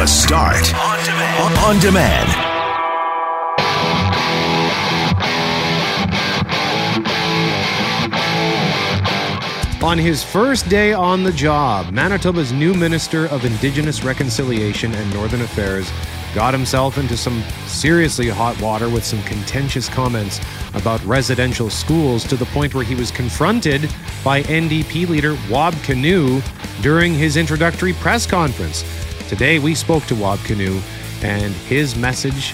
The Start on demand. On demand. On his first day on the job, Manitoba's new Minister of Indigenous Reconciliation and Northern Affairs got himself into some seriously hot water with some contentious comments about residential schools to the point where he was confronted by NDP leader Wab Kinew during his introductory press conference. Today, we spoke to Wab Kinew, and his message,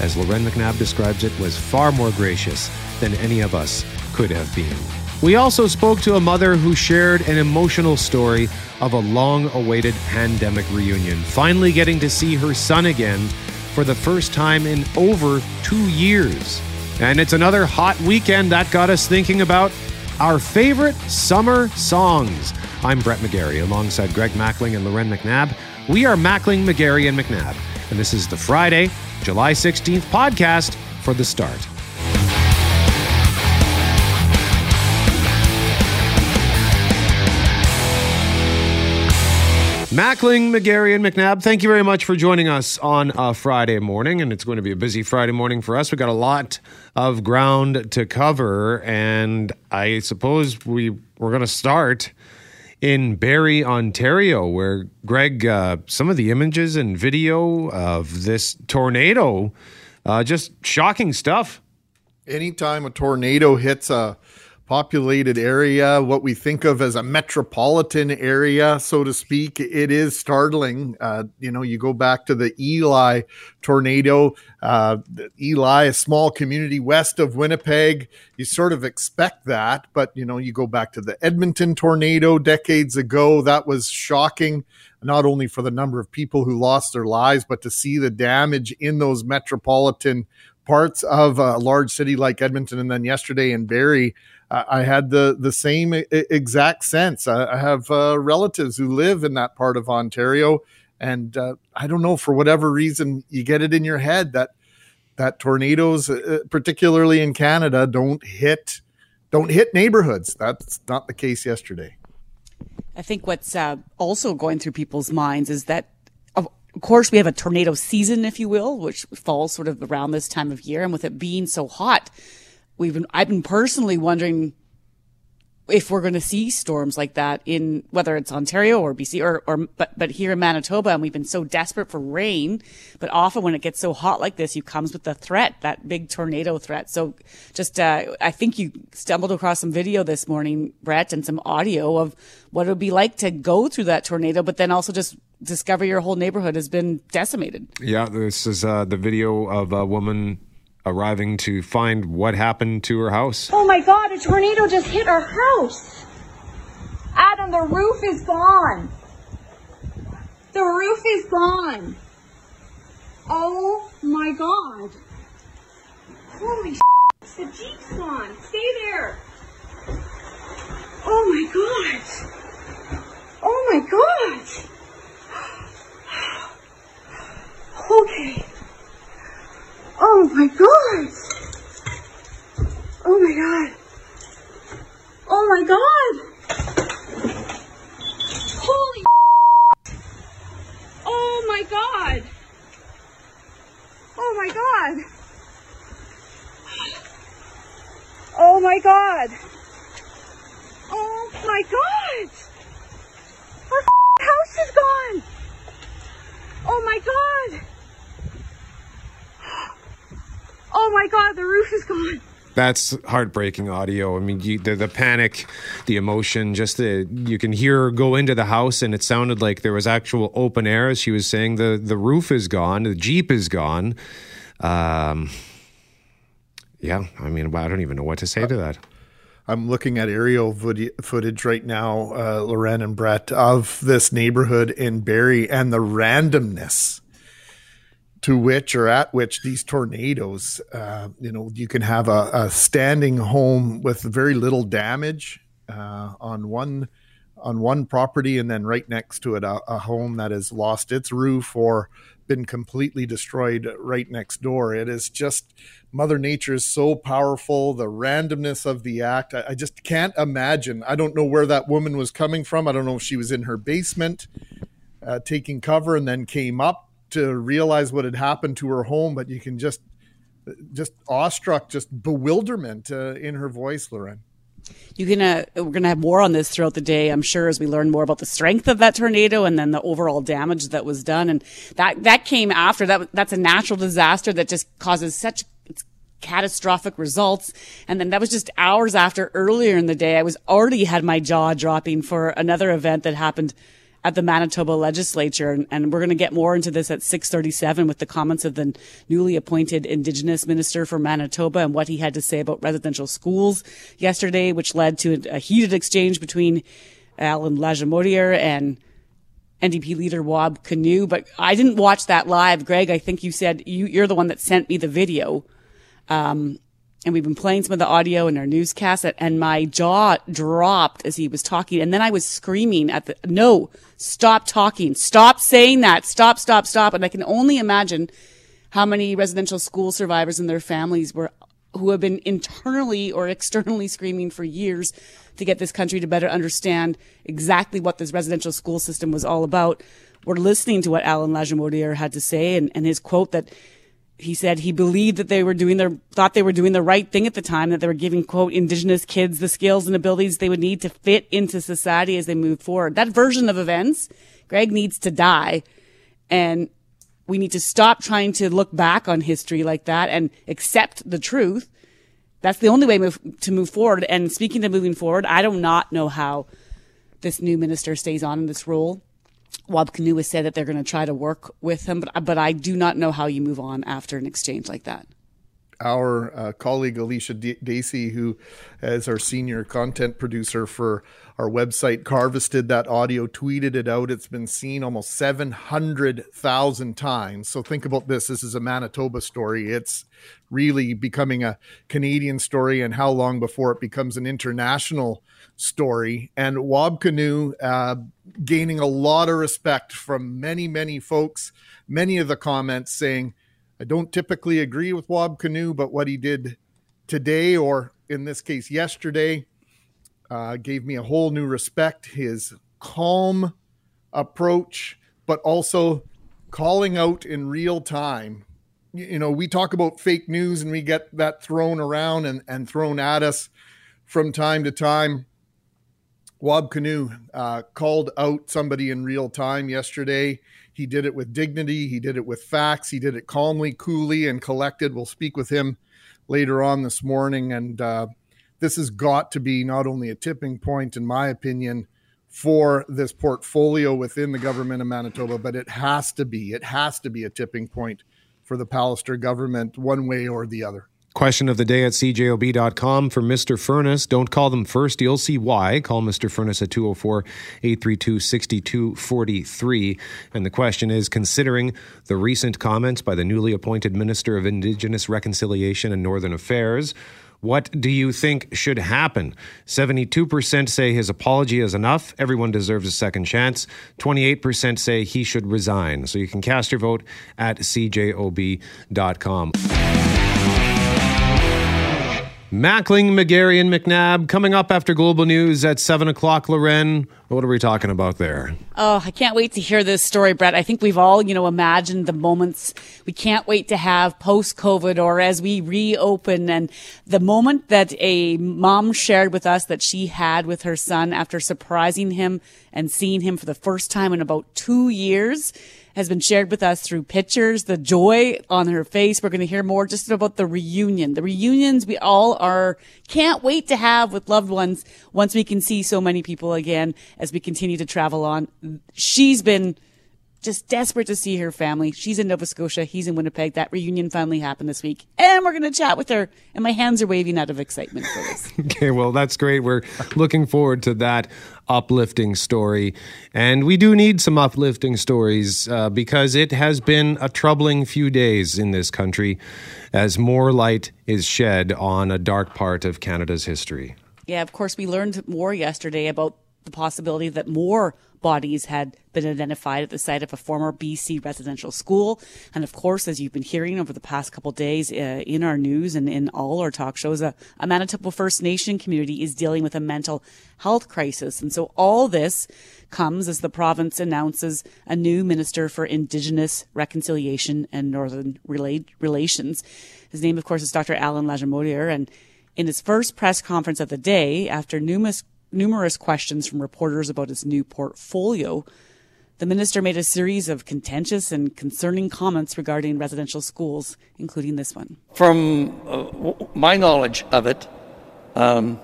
as Loren McNabb describes it, was far more gracious than any of us could have been. We also spoke to a mother who shared an emotional story of a long awaited pandemic reunion, finally getting to see her son again for the first time in over two years. And it's another hot weekend that got us thinking about our favorite summer songs. I'm Brett McGarry alongside Greg Mackling and Loren McNabb. We are Mackling, McGarry, and McNabb. And this is the Friday, July 16th podcast for The Start. Mackling, McGarry, and McNabb, thank you very much for joining us on a Friday morning. And it's going to be a busy Friday morning for us. We've got a lot of ground to cover. And I suppose we, we're going to start in Barrie, Ontario, where, Greg, uh, some of the images and video of this tornado, uh, just shocking stuff. Anytime a tornado hits a populated area, what we think of as a metropolitan area, so to speak. It is startling. Uh, you know, you go back to the Elie tornado, uh, Elie, a small community west of Winnipeg. You sort of expect that, but you know, you go back to the Edmonton tornado decades ago. That was shocking, not only for the number of people who lost their lives, but to see the damage in those metropolitan parts of a large city like Edmonton, and then yesterday in Barrie, I had the the same exact sense. I, have uh, relatives who live in that part of Ontario, and uh, I don't know for whatever reason you get it in your head that that tornadoes, uh, particularly in Canada, don't hit don't hit neighborhoods. That's not the case yesterday. I think what's uh, also going through people's minds is that of course, we have a tornado season, if you will, which falls sort of around this time of year. And with it being so hot, we've been, I've been personally wondering if we're going to see storms like that in whether it's Ontario or BC or, or but but here in Manitoba and we've been so desperate for rain but often when it gets so hot like this you comes with the threat that big tornado threat so just uh, I think you stumbled across some video this morning Brett and some audio of what it would be like to go through that tornado but then also just discover your whole neighborhood has been decimated yeah this is uh, the video of a woman arriving to find what happened to her house. Oh my god, a tornado just hit our house! Adam, the roof is gone! The roof is gone! Oh my god! Holy shit, the Jeep's gone! Stay there! Oh my god! Oh my god! Okay. Oh my god! Oh my god! Oh my god! Holy Oh my god! Oh my god! Oh my god! Oh my god! Our house is gone! Oh my god! Oh my God, the roof is gone. That's heartbreaking audio. I mean, you, the, the panic, the emotion, just the you can hear her go into the house, and it sounded like there was actual open air. As she was saying, the the roof is gone, the jeep is gone. Um, yeah, I mean, I don't even know what to say to that. I'm looking at aerial footage right now, uh, Loren and Brett, of this neighborhood in Barrie and the randomness to which or at which these tornadoes, uh, you know, you can have a, a, standing home with very little damage uh, on one on one property, and then right next to it, a, a, home that has lost its roof or been completely destroyed right next door. It is just Mother Nature is so powerful. The randomness of the act, I, I just can't imagine. I don't know where that woman was coming from. I don't know if she was in her basement uh, taking cover and then came up to realize what had happened to her home. But you can just, just awestruck, just bewilderment uh, in her voice, Loren. You can, uh, we're to have more on this throughout the day, I'm sure, as we learn more about the strength of that tornado and then the overall damage that was done. And that, that came after that. That's a natural disaster that just causes such catastrophic results. And then that was just hours after earlier in the day. I was already had my jaw dropping for another event that happened at the Manitoba legislature. And, and we're going to get more into this at 637 with the comments of the newly appointed Indigenous minister for Manitoba and what he had to say about residential schools yesterday, which led to a, heated exchange between Alan Lagimodiere and NDP leader Wab Kinew. But I didn't watch that live. Greg, I think you said you, you're the one that sent me the video. Um, and we've been playing some of the audio in our newscast and my jaw dropped as he was talking. And then I was screaming at the, no, stop talking. Stop saying that. Stop, stop, stop. And I can only imagine how many residential school survivors and their families were, who have been internally or externally screaming for years to get this country to better understand exactly what this residential school system was all about. We're listening to what Alan Lagimodiere had to say and, and his quote that he said he believed that they were doing their thought they were doing the right thing at the time that they were giving quote indigenous kids the skills and abilities they would need to fit into society as they move forward. That version of events greg needs to die. And we need to stop trying to look back on history like that and accept the truth. That's the only way move, to move forward. And speaking of moving forward i do not know how this new minister stays on in this role Wab Kinew has said that they're going to try to work with him, but, but I do not know how you move on after an exchange like that. Our uh, colleague Alicia D- Dacey, who is our senior content producer for our website, harvested that audio, tweeted it out. It's been seen almost 700,000 times. So think about this. This is a Manitoba story. It's really becoming a Canadian story, and how long before it becomes an international story. And Wab uh, gaining a lot of respect from many, many folks. Many of the comments saying, I don't typically agree with Wab Kinew, but what he did today, or in this case, yesterday, uh, gave me a whole new respect. His calm approach, but also calling out in real time. You know, we talk about fake news and we get that thrown around and, and thrown at us from time to time. Wab Kinew uh, called out somebody in real time yesterday. He did it with dignity. He did it with facts. He did it calmly, coolly, and collected. We'll speak with him later on this morning. And uh, this has got to be not only a tipping point, in my opinion, for this portfolio within the government of Manitoba, but it has to be. It has to be a tipping point for the Pallister government, one way or the other. Question of the day at cjob.com for Mr. Furnace. Don't call them first. You'll see why. Call Mr. Furnace at 204 832 6243. And the question is considering the recent comments by the newly appointed Minister of Indigenous Reconciliation and Northern Affairs, what do you think should happen? 72% say his apology is enough. Everyone deserves a second chance. 28% say he should resign. So you can cast your vote at cjob.com. Mackling, McGarry, and McNabb coming up after Global News at 7 o'clock. Loren, what are we talking about there? Oh, I can't wait to hear this story, Brett. I think we've all, you know, imagined the moments we can't wait to have post COVID or as we reopen. And the moment that a mom shared with us that she had with her son after surprising him and seeing him for the first time in about two years has been shared with us through pictures, the joy on her face. We're going to hear more just about the reunion, the reunions we all are can't wait to have with loved ones once we can see so many people again as we continue to travel on. She's been just desperate to see her family. She's in Nova Scotia. He's in Winnipeg. That reunion finally happened this week. And we're going to chat with her. And my hands are waving out of excitement for this. okay, well, that's great. We're looking forward to that uplifting story. And we do need some uplifting stories uh, because it has been a troubling few days in this country as more light is shed on a dark part of Canada's history. Yeah, of course, we learned more yesterday about the possibility that more bodies had been identified at the site of a former BC residential school. And of course, as you've been hearing over the past couple days uh, in our news and in all our talk shows, a, a Manitoba First Nation community is dealing with a mental health crisis. And so all this comes as the province announces a new minister for Indigenous Reconciliation and Northern Rela- Relations. His name, of course, is Dr. Alan Lagimodiere. And in his first press conference of the day, after numerous, numerous questions from reporters about his new portfolio, the minister made a series of contentious and concerning comments regarding residential schools, including this one. From uh, my knowledge of it, um,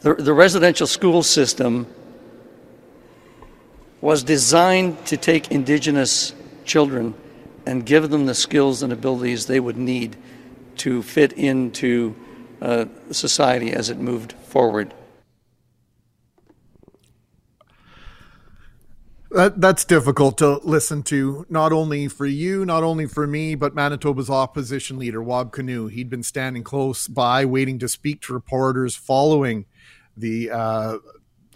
the, the residential school system was designed to take Indigenous children and give them the skills and abilities they would need to fit into uh, society as it moved forward. That, that's difficult to listen to, not only for you, not only for me, but Manitoba's opposition leader, Wab Kinew. He'd been standing close by, waiting to speak to reporters following the uh,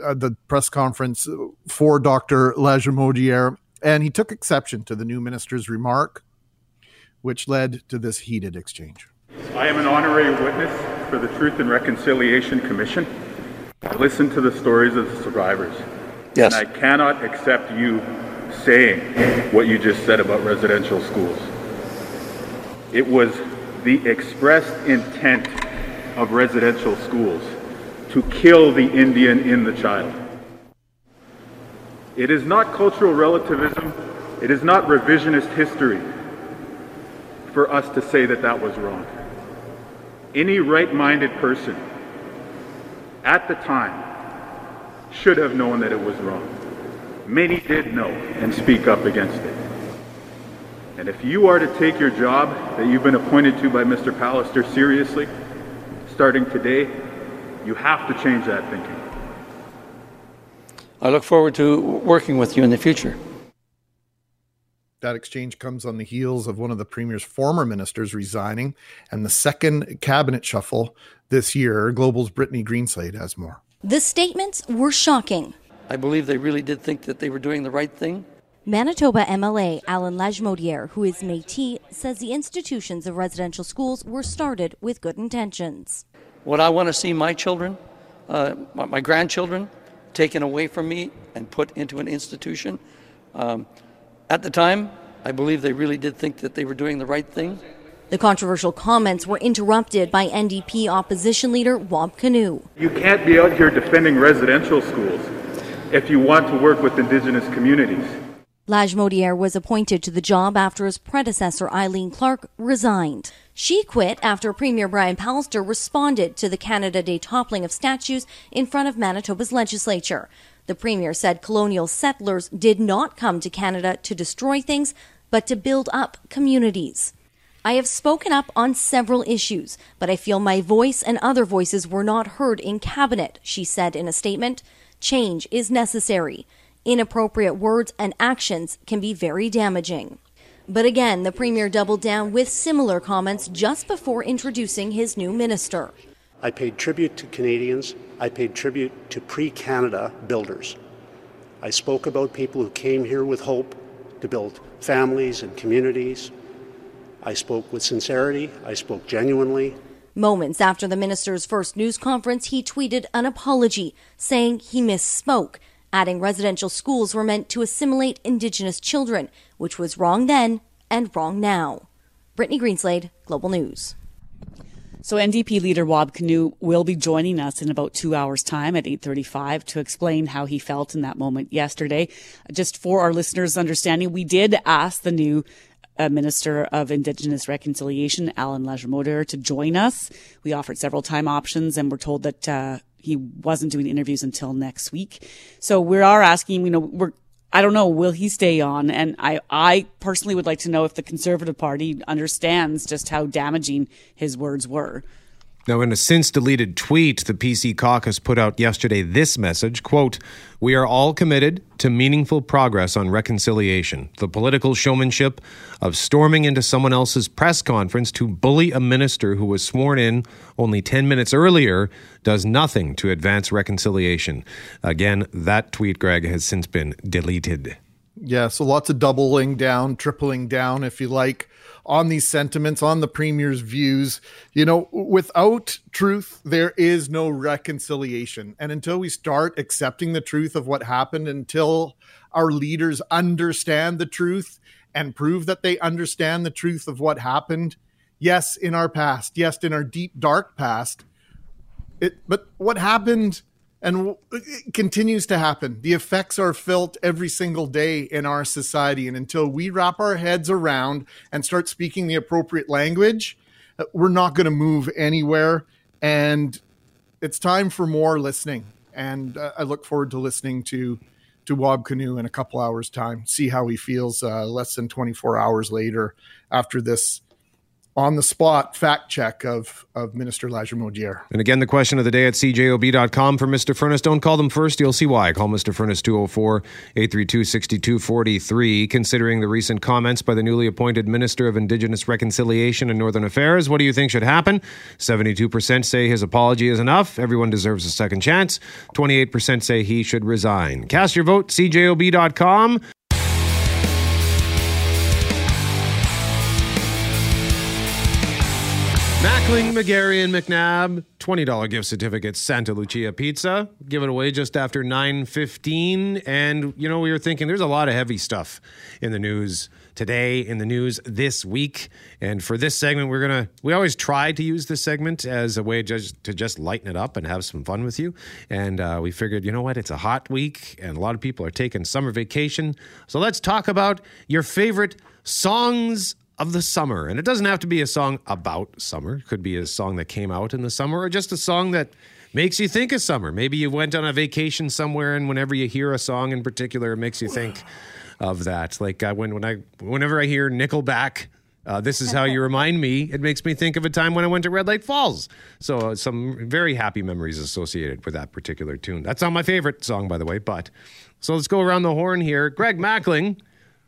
uh, the press conference for Dr. Lagimodiere, and he took exception to the new minister's remark, which led to this heated exchange. I am an honorary witness for the Truth and Reconciliation Commission. I listened to the stories of the survivors. Yes. And I cannot accept you saying what you just said about residential schools. It was the expressed intent of residential schools to kill the Indian in the child. It is not cultural relativism, it is not revisionist history for us to say that that was wrong. Any right minded person at the time should have known that it was wrong. Many did know and speak up against it. And if you are to take your job that you've been appointed to by Mr. Pallister seriously, starting today, you have to change that thinking. I look forward to working with you in the future. That exchange comes on the heels of one of the premier's former ministers resigning and the second cabinet shuffle this year. Global's Brittany Greenslade has more. The statements were shocking. I believe they really did think that they were doing the right thing. Manitoba MLA Alan Lagimodiere, who is Métis, says the institutions of residential schools were started with good intentions. Would I want to see my children, uh, my, my, grandchildren, taken away from me and put into an institution? Um, at the time, I believe they really did think that they were doing the right thing. The controversial comments were interrupted by NDP opposition leader Wab Kinew. You can't be out here defending residential schools if you want to work with Indigenous communities. Lagimodiere was appointed to the job after his predecessor Eileen Clarke resigned. She quit after Premier Brian Pallister responded to the Canada Day toppling of statues in front of Manitoba's legislature. The Premier said colonial settlers did not come to Canada to destroy things, but to build up communities. I have spoken up on several issues, but I feel my voice and other voices were not heard in Cabinet, she said in a statement. Change is necessary. Inappropriate words and actions can be very damaging. But again, the Premier doubled down with similar comments just before introducing his new minister. I paid tribute to Canadians. I paid tribute to pre Canada builders. I spoke about people who came here with hope to build families and communities. I spoke with sincerity. I spoke genuinely. Moments after the minister's first news conference, he tweeted an apology, saying he misspoke, adding residential schools were meant to assimilate Indigenous children, which was wrong then and wrong now. Brittany Greenslade, Global News. So NDP leader Wab Kinew will be joining us in about two hours time at 835 to explain how he felt in that moment yesterday. Just for our listeners' understanding, we did ask the new uh, Minister of Indigenous Reconciliation, Alan Lagimodiere, to join us. We offered several time options and we're told that, uh, he wasn't doing interviews until next week. So we are asking, you know, we're I don't know, will he stay on? And I, I personally would like to know if the Conservative Party understands just how damaging his words were. Now, in a since deleted tweet, the PC caucus put out yesterday this message quote, We are all committed to meaningful progress on reconciliation. The political showmanship of storming into someone else's press conference to bully a minister who was sworn in only 10 minutes earlier does nothing to advance reconciliation. Again, that tweet, Greg, has since been deleted. Yeah, so lots of doubling down, tripling down, if you like, on these sentiments, on the premier's views. You know, without truth, there is no reconciliation. And until we start accepting the truth of what happened, until our leaders understand the truth and prove that they understand the truth of what happened, yes, in our past, yes, in our deep, dark past. It, but what happened and it continues to happen. The effects are felt every single day in our society. And until we wrap our heads around and start speaking the appropriate language, uh, we're not going to move anywhere. And it's time for more listening. And uh, I look forward to listening to to Wab Kinew in a couple hours' time. See how he feels uh, less than 24 hours later after this on the spot fact check of of Minister Lagimodiere. And again, the question of the day at cjob.com for Mr. Furnace. Don't call them first. You'll see why. Call Mr. Furnace 204 832 6243. Considering the recent comments by the newly appointed Minister of Indigenous Reconciliation and Northern Affairs, what do you think should happen? 72% say his apology is enough. Everyone deserves a second chance. 28% say he should resign. Cast your vote, cjob.com. Mackling, McGarry, and McNabb, $20 gift certificates, Santa Lucia Pizza. Give it away just after 9.15. And, you know, we were thinking there's a lot of heavy stuff in the news today, in the news this week. And for this segment, we're going to, we always try to use this segment as a way just, to just lighten it up and have some fun with you. And uh, we figured, you know what, it's a hot week and a lot of people are taking summer vacation. So let's talk about your favorite songs of the summer. And it doesn't have to be a song about summer. It could be a song that came out in the summer or just a song that makes you think of summer. Maybe you went on a vacation somewhere and whenever you hear a song in particular, it makes you think of that. Like uh, when, when I, whenever I hear Nickelback, uh, this is how you remind me. It makes me think of a time when I went to Red Lake Falls. So uh, some very happy memories associated with that particular tune. That's not my favorite song, by the way. But so let's go around the horn here. Greg Mackling,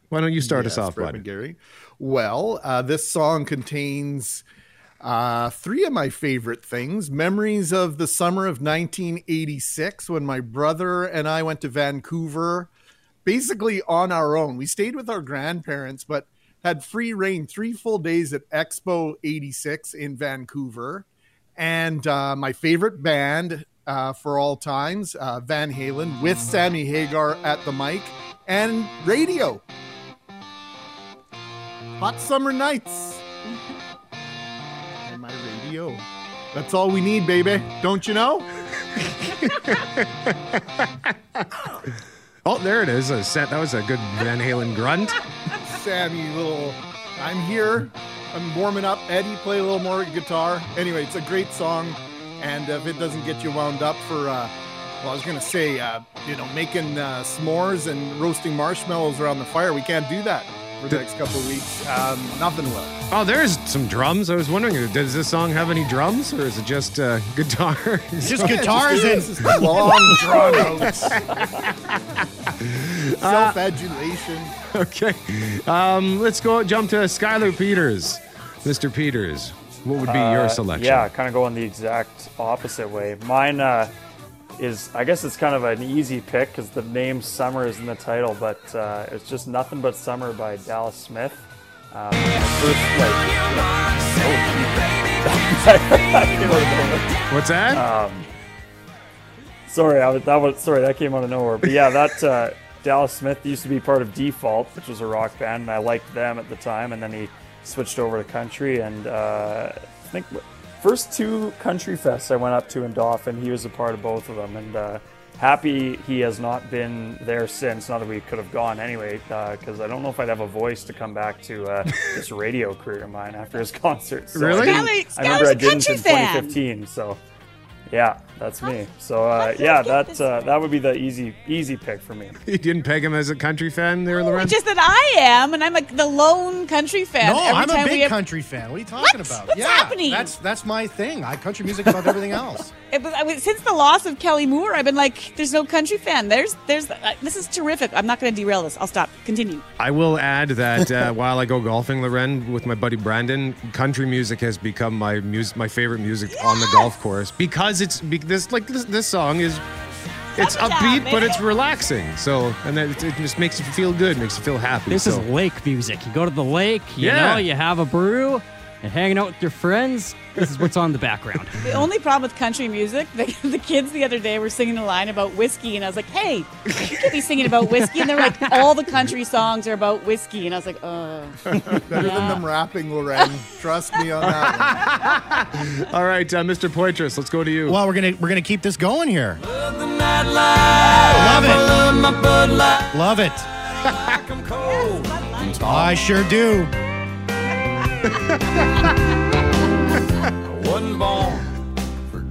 why don't you start yes, us off, Brett bud? Gary. Well, uh, this song contains uh, three of my favorite things memories of the summer of 1986 when my brother and I went to Vancouver basically on our own. We stayed with our grandparents, but had free reign three full days at Expo 86 in Vancouver. And uh, my favorite band uh, for all times, uh, Van Halen, with Sammy Hagar at the mic and radio. Hot summer nights. and my radio. That's all we need, baby. Don't you know? Oh, there it is. A set. That was a good Van Halen grunt. Sammy, little. I'm here. I'm warming up. Eddie, play a little more guitar. Anyway, it's a great song. And if it doesn't get you wound up for, uh, well, I was going to say, uh, you know, making uh, s'mores and roasting marshmallows around the fire, we can't do that for the next couple of weeks. Um, nothing will. Oh, there's some drums. I was wondering, does this song have any drums or is it just uh, guitar? Just guitars and long drawn out. Self adulation. okay. Um, let's go jump to Skylar Peters. Mr. Peters, what would be your Uh, selection? Yeah, kind of going the exact opposite way. Mine uh, is, I guess it's kind of an easy pick because the name Summer is in the title, but uh, it's just Nothing But Summer by Dallas Smith. Um, first, like, What's that? um, sorry, I that was sorry that came out of nowhere. But yeah, that uh, Dallas Smith used to be part of Default, which was a rock band, and I liked them at the time. And then he switched over to country, and uh, I think first two country fests I went up to in Dauphin, he was a part of both of them, and uh, happy he has not been there since. Not that we could have gone anyway, because I don't know if I'd have a voice to come back to uh, this radio career of mine after his concert. So Really? didn't- I remember I didn't country in 2015, so. Yeah, that's me. So uh, yeah, that uh, that would be the easy easy pick for me. You didn't peg him as a country fan there, Loren? It's just that I am, and I'm like the lone country fan. No, Every I'm time a big have- country fan. What are you talking What? about? What's yeah, happening? That's that's my thing. I country music above everything else. It was, I mean, since the loss of Kelly Moore, I've been like, "There's no country fan." There's, there's. Uh, this is terrific. I'm not going to derail this. I'll stop. Continue. I will add that uh, while I go golfing, Loren, with my buddy Brandon, country music has become my music, my favorite music on the golf course because it's be- this like this, this song is. It's Summertime, upbeat, but baby. it's relaxing. So, and it, it just makes you feel good, makes you feel happy. This so. is lake music. You go to the lake, you Yeah. know, you have a brew, and hanging out with your friends. This is what's on the background. The only problem with country music, the, the kids the other day were singing a line about whiskey, and I was like, "Hey, you can't be singing about whiskey." And they're like, "All the country songs are about whiskey," and I was like, "Uh." Better than them rapping, Lorraine. Trust me on that one. All right, uh, Mr. Poitras, let's go to you. Well, we're gonna we're gonna keep this going here. Love Love it. Love it. I sure do. wasn't born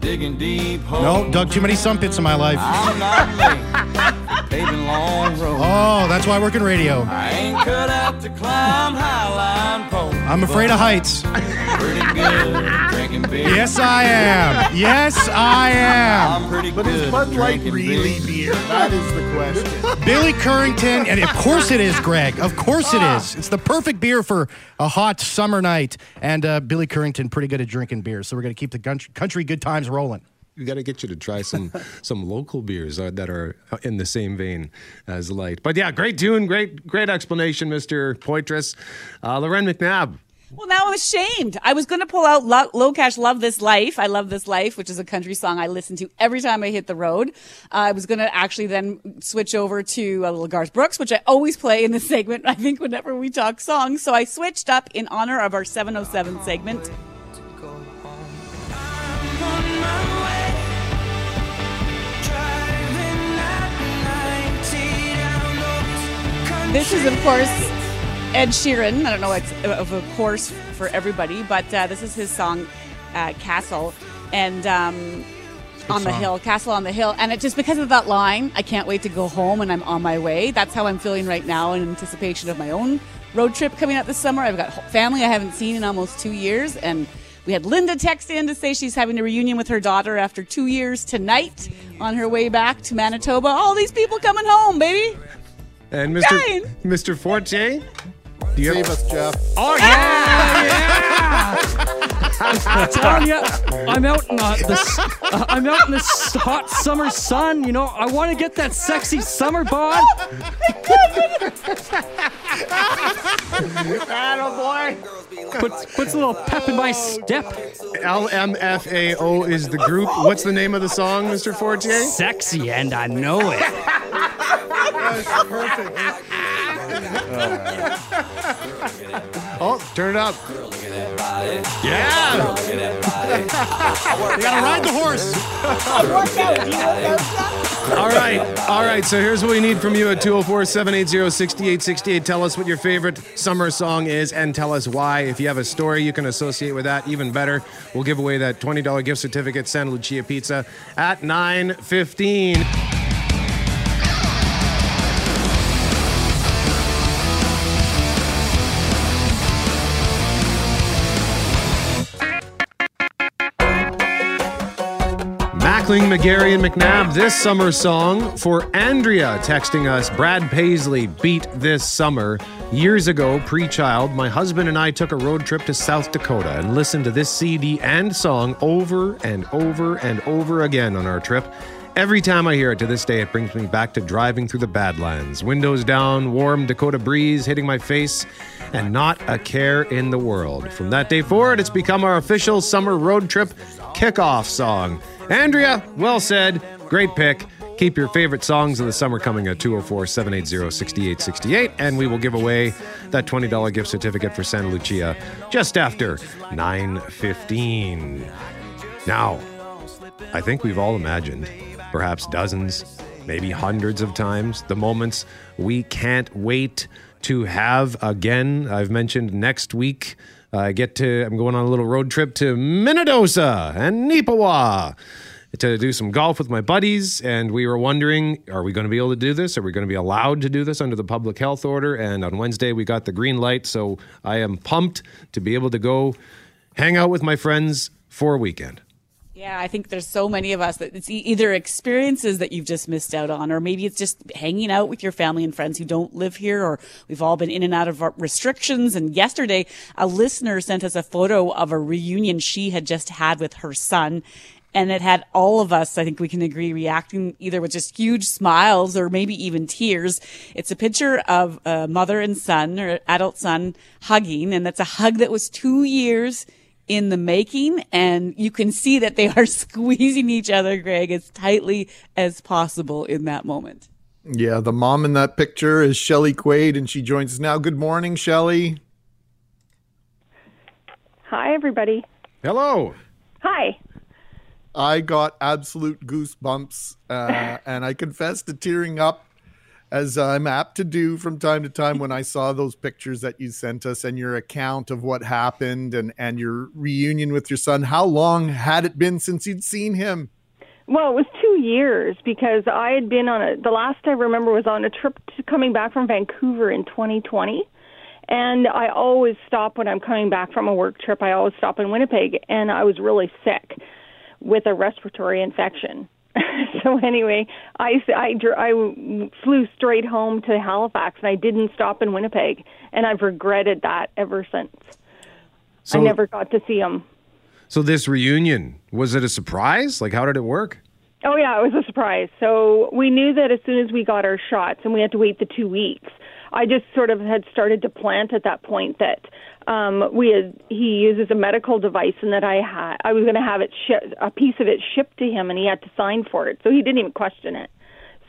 digging deep holes. No, dug too many sun pits in my life. I'm not late for paving long roads. Oh, that's why I work in radio. I ain't cut out to climb highline poles. I'm afraid of heights. Pretty good drinking beer. Yes, I am. Yes, I am. I'm pretty But good is Bud Light really beer. beer? That is the question. Billy Currington, and of course it is, Greg. Of course it is. It's the perfect beer for a hot summer night. And uh, Billy Currington, pretty good at drinking beer. So we're going to keep the country, country good times rolling. We got to get you to try some some local beers uh, that are in the same vein as Light. But yeah, great tune, great great explanation, Mr. Poitras. Uh, Loren McNabb. Well, now I'm ashamed. I was going to pull out Lo- LoCash Love This Life. I Love This Life, which is a country song I listen to every time I hit the road. Uh, I was going to actually then switch over to uh, Little Garth Brooks, which I always play in this segment, I think, whenever we talk songs. So I switched up in honor of our 707 segment. This is, of course, Ed Sheeran. I don't know it's of a course for everybody, but uh, this is his song, uh, Castle, and um, on the song. hill, Castle on the hill. And it just because of that line, I can't wait to go home, and I'm on my way. That's how I'm feeling right now in anticipation of my own road trip coming up this summer. I've got family I haven't seen in almost two years, and we had Linda text in to say she's having a reunion with her daughter after two years tonight on her way back to Manitoba. All these people coming home, baby. And Mr. Dying. Mr. Forte. Do you Save us, Jeff. Oh yeah! I'm telling you, I'm out in uh, the uh, I'm out in this hot summer sun. You know, I want to get that sexy summer bod. Puts puts a little pep in my step. LMFAO is the group. What's the name of the song, Mr. Forte? Sexy, and I know it. Perfect. Oh, turn it up. Yeah. You got to ride the horse. All right. All right. So here's what we need from you at 204 780 6868. Tell us what your favorite summer song is and tell us why. If you have a story you can associate with that, even better. We'll give away that $20 gift certificate, Santa Lucia Pizza, at 915. Mackling, McGarry, and McNabb, this summer song for Andrea texting us. Brad Paisley beat this summer. Years ago, pre child, my husband and I took a road trip to South Dakota and listened to this CD and song over and over and over again on our trip. Every time I hear it to this day, it brings me back to driving through the Badlands. Windows down, warm Dakota breeze hitting my face, and not a care in the world. From that day forward, it's become our official summer road trip kickoff song. Andrea, well said. Great pick. Keep your favorite songs of the summer coming at 204 780 6868, and we will give away that $20 gift certificate for Santa Lucia just after 915. Now, I think we've all imagined, perhaps dozens, maybe hundreds of times, the moments we can't wait to have again. I've mentioned next week. Uh, I get to, I'm going on a little road trip to Minnedosa and Neepawa. to do some golf with my buddies, and we were wondering, are we going to be able to do this? Are we going to be allowed to do this under the public health order? And on Wednesday, we got the green light, so I am pumped to be able to go hang out with my friends for a weekend. Yeah, I think there's so many of us that it's either experiences that you've just missed out on, or maybe it's just hanging out with your family and friends who don't live here, or we've all been in and out of restrictions. And yesterday, a listener sent us a photo of a reunion she had just had with her son. And it had all of us, I think we can agree, reacting either with just huge smiles or maybe even tears. It's a picture of a mother and son or adult son hugging, and it's a hug that was two years in the making and you can see that they are squeezing each other, Greg, as tightly as possible in that moment. Yeah, the mom in that picture is Shelly Quaid, and she joins us now. Good morning, Shelly. Hi, everybody. Hello. Hi. I got absolute goosebumps, uh, and I confess to tearing up, as I'm apt to do from time to time when I saw those pictures that you sent us and your account of what happened and, and your reunion with your son. How long had it been since you'd seen him? Well, it was two years because I had been on a. The last I remember was on a trip to coming back from Vancouver in 2020, and I always stop when I'm coming back from a work trip. I always stop in Winnipeg, and I was really sick with a respiratory infection. so anyway, I, I, I flew straight home to Halifax, and I didn't stop in Winnipeg, and I've regretted that ever since. So- I never got to see him. So this reunion was it a surprise? Like, how did it work? Oh yeah, it was a surprise. So we knew that as soon as we got our shots, and we had to wait the two weeks. I just sort of had started to plant at that point that um, we had. He uses a medical device, and that I had. I was going to have it shi- a piece of it shipped to him, and he had to sign for it. So he didn't even question it.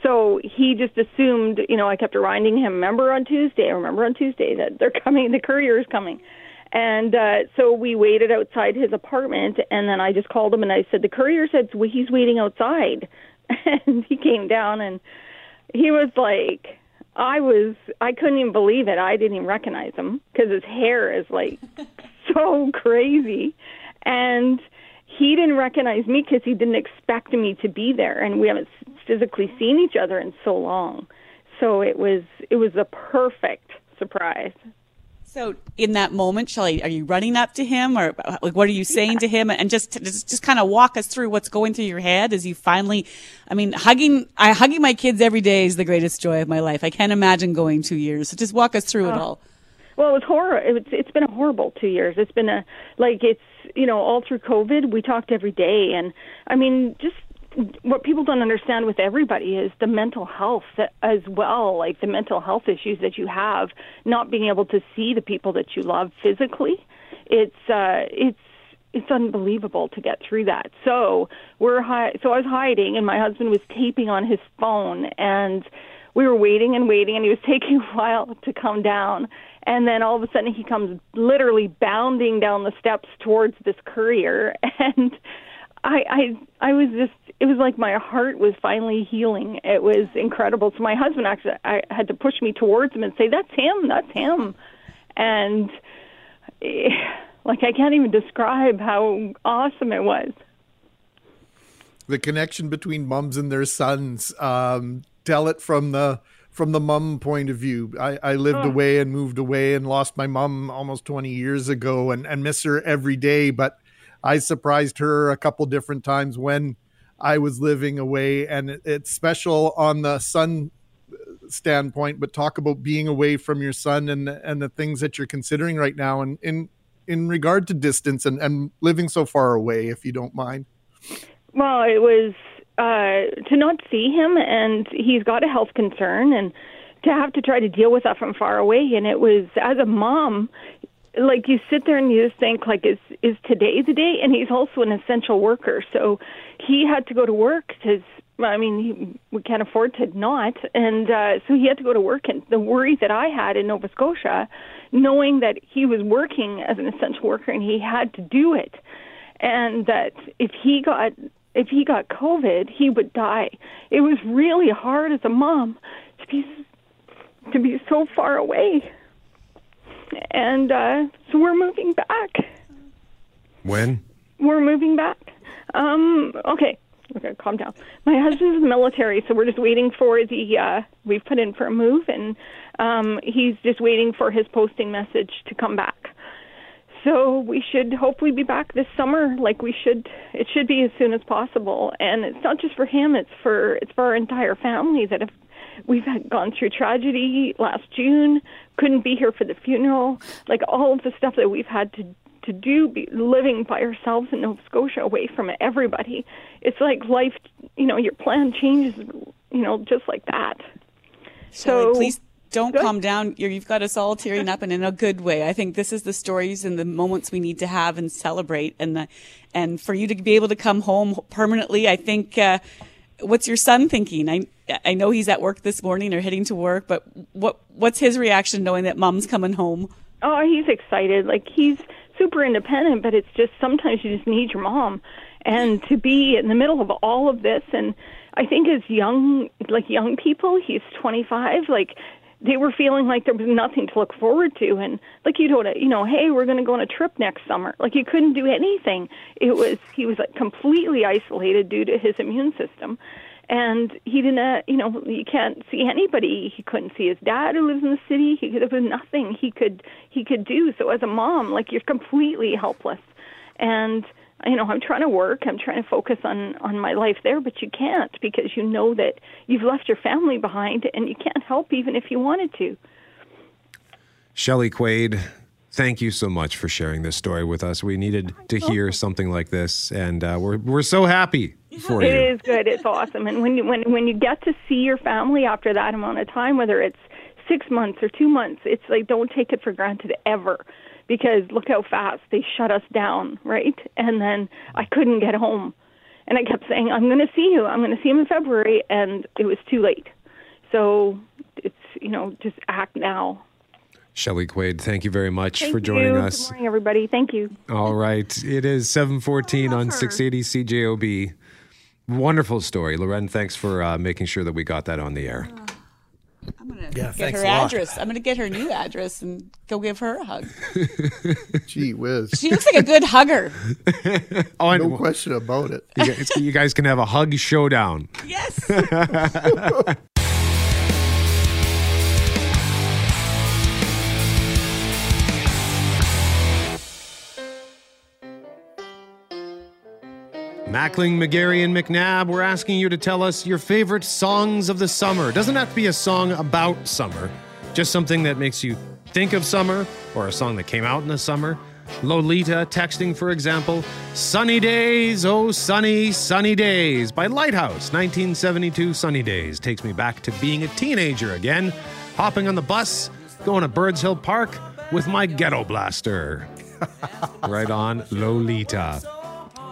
So he just assumed, you know, I kept reminding him, remember on Tuesday, remember on Tuesday that they're coming, the courier is coming. And uh, so we waited outside his apartment, and then I just called him and I said, the courier said he's waiting outside. And he came down and he was like, I was, I couldn't even believe it. I didn't even recognize him because his hair is like so crazy. And he didn't recognize me because he didn't expect me to be there. And we haven't physically seen each other in so long. So it was, it was a perfect surprise. So in that moment, Shelly, are you running up to him or like what are you saying to him? And just just, just kind of walk us through what's going through your head as you finally I mean, hugging I hugging my kids every day is the greatest joy of my life. I can't imagine going 2 years. So just walk us through it Oh. all. Well, it was horror. It's it's been a horrible two years. It's been a like it's you know all through COVID. We talked every day, and I mean just what people don't understand with everybody is the mental health as well, like the mental health issues that you have, not being able to see the people that you love physically. It's uh, it's it's unbelievable to get through that. So we're hi- so I was hiding, and my husband was taping on his phone, and we were waiting and waiting, and he was taking a while to come down. And then all of a sudden, he comes literally bounding down the steps towards this courier, and I, I, I was just. It was like my heart was finally healing. It was incredible. So my husband actually, I had to push me towards him and say, "That's him. That's him," and. eh, like I can't even describe how awesome it was. the connection between mums and their sons. Um, tell it from the from the mum point of view. I, I lived Oh. away and moved away and lost my mum almost 20 years ago and, and miss her every day. But I surprised her a couple different times when I was living away. And it, it's special on the son standpoint, but talk about being away from your son and and the things that you're considering right now and in in regard to distance and, and living so far away, if you don't mind. Well, it was uh, to not see him, and he's got a health concern, and to have to try to deal with that from far away. And it was as a mom, like you sit there and you just think, like, is is today the day? And he's also an essential worker, so he had to go to work because. I mean, he, we can't afford to not, and uh, so he had to go to work. And the worry that I had in Nova Scotia, knowing that he was working as an essential worker and he had to do it, and that if he got if he got COVID, he would die. It was really hard as a mom to be to be so far away. And uh, so we're moving back. When? We're moving back. Um, okay, Okay, calm down. My husband's in the military, so we're just waiting for the. Uh, we've put in for a move, and um, he's just waiting for his posting message to come back. So we should hopefully be back this summer. Like we should, it should be as soon as possible. And it's not just for him; it's for it's for our entire family that have we've had gone through tragedy last June. Couldn't be here for the funeral. Like all of the stuff that we've had to to do be living by ourselves in Nova Scotia away from everybody. It's like life, you know, your plan changes, you know, just like that. So please don't calm down. You're, you've got us all tearing up and in a good way. I think this is the stories and the moments we need to have and celebrate. And the, and for you to be able to come home permanently, I think, uh, what's your son thinking? I, I know he's at work this morning or heading to work, but what, what's his reaction knowing that mom's coming home? Oh, he's excited. Like he's super independent, but it's just sometimes you just need your mom. And to be in the middle of all of this, and I think as young, like young people, he's 25, like they were feeling like there was nothing to look forward to. And like you told it, you know, hey, we're going to go on a trip next summer. Like you couldn't do anything. It was, he was like completely isolated due to his immune system and he didn't uh, you know you can't see anybody he couldn't see his dad who lives in the city he there was nothing he could he could do so as a mom like you're completely helpless and you know i'm trying to work i'm trying to focus on on my life there but you can't because you know that you've left your family behind and you can't help even if you wanted to Shelley Quaid, thank you so much for sharing this story with us. We needed to hear something like this, and uh, we're we're so happy for you. it is good. It's awesome. And when you, when when you get to see your family after that amount of time, whether it's six months or two months, it's like don't take it for granted ever, because look how fast they shut us down, right? And then I couldn't get home, and I kept saying I'm going to see you. I'm going to see him in February, and it was too late. So it's you know just act now. Shelley Quaid, thank you very much Thank for joining you. us. Good morning, everybody. Thank you. All right. It is 714 on 680 CJOB. Wonderful story. Loren, thanks for uh, making sure that we got that on the air. Yeah, get thanks her a lot. address. I'm going to get her new address and go give her a hug. Gee whiz. She looks like a good hugger. Oh, no know. question about it. You guys, you guys can have a hug showdown. Yes. Mackling, McGarry, and McNabb, we're asking you to tell us your favorite songs of the summer. Doesn't have to be a song about summer, just something that makes you think of summer or a song that came out in the summer. Lolita texting, for example, Sunny Days, Oh Sunny, Sunny Days by Lighthouse, 1972 Sunny Days. Takes me back to being a teenager again, hopping on the bus, going to Birds Hill Park with my ghetto blaster. right on Lolita.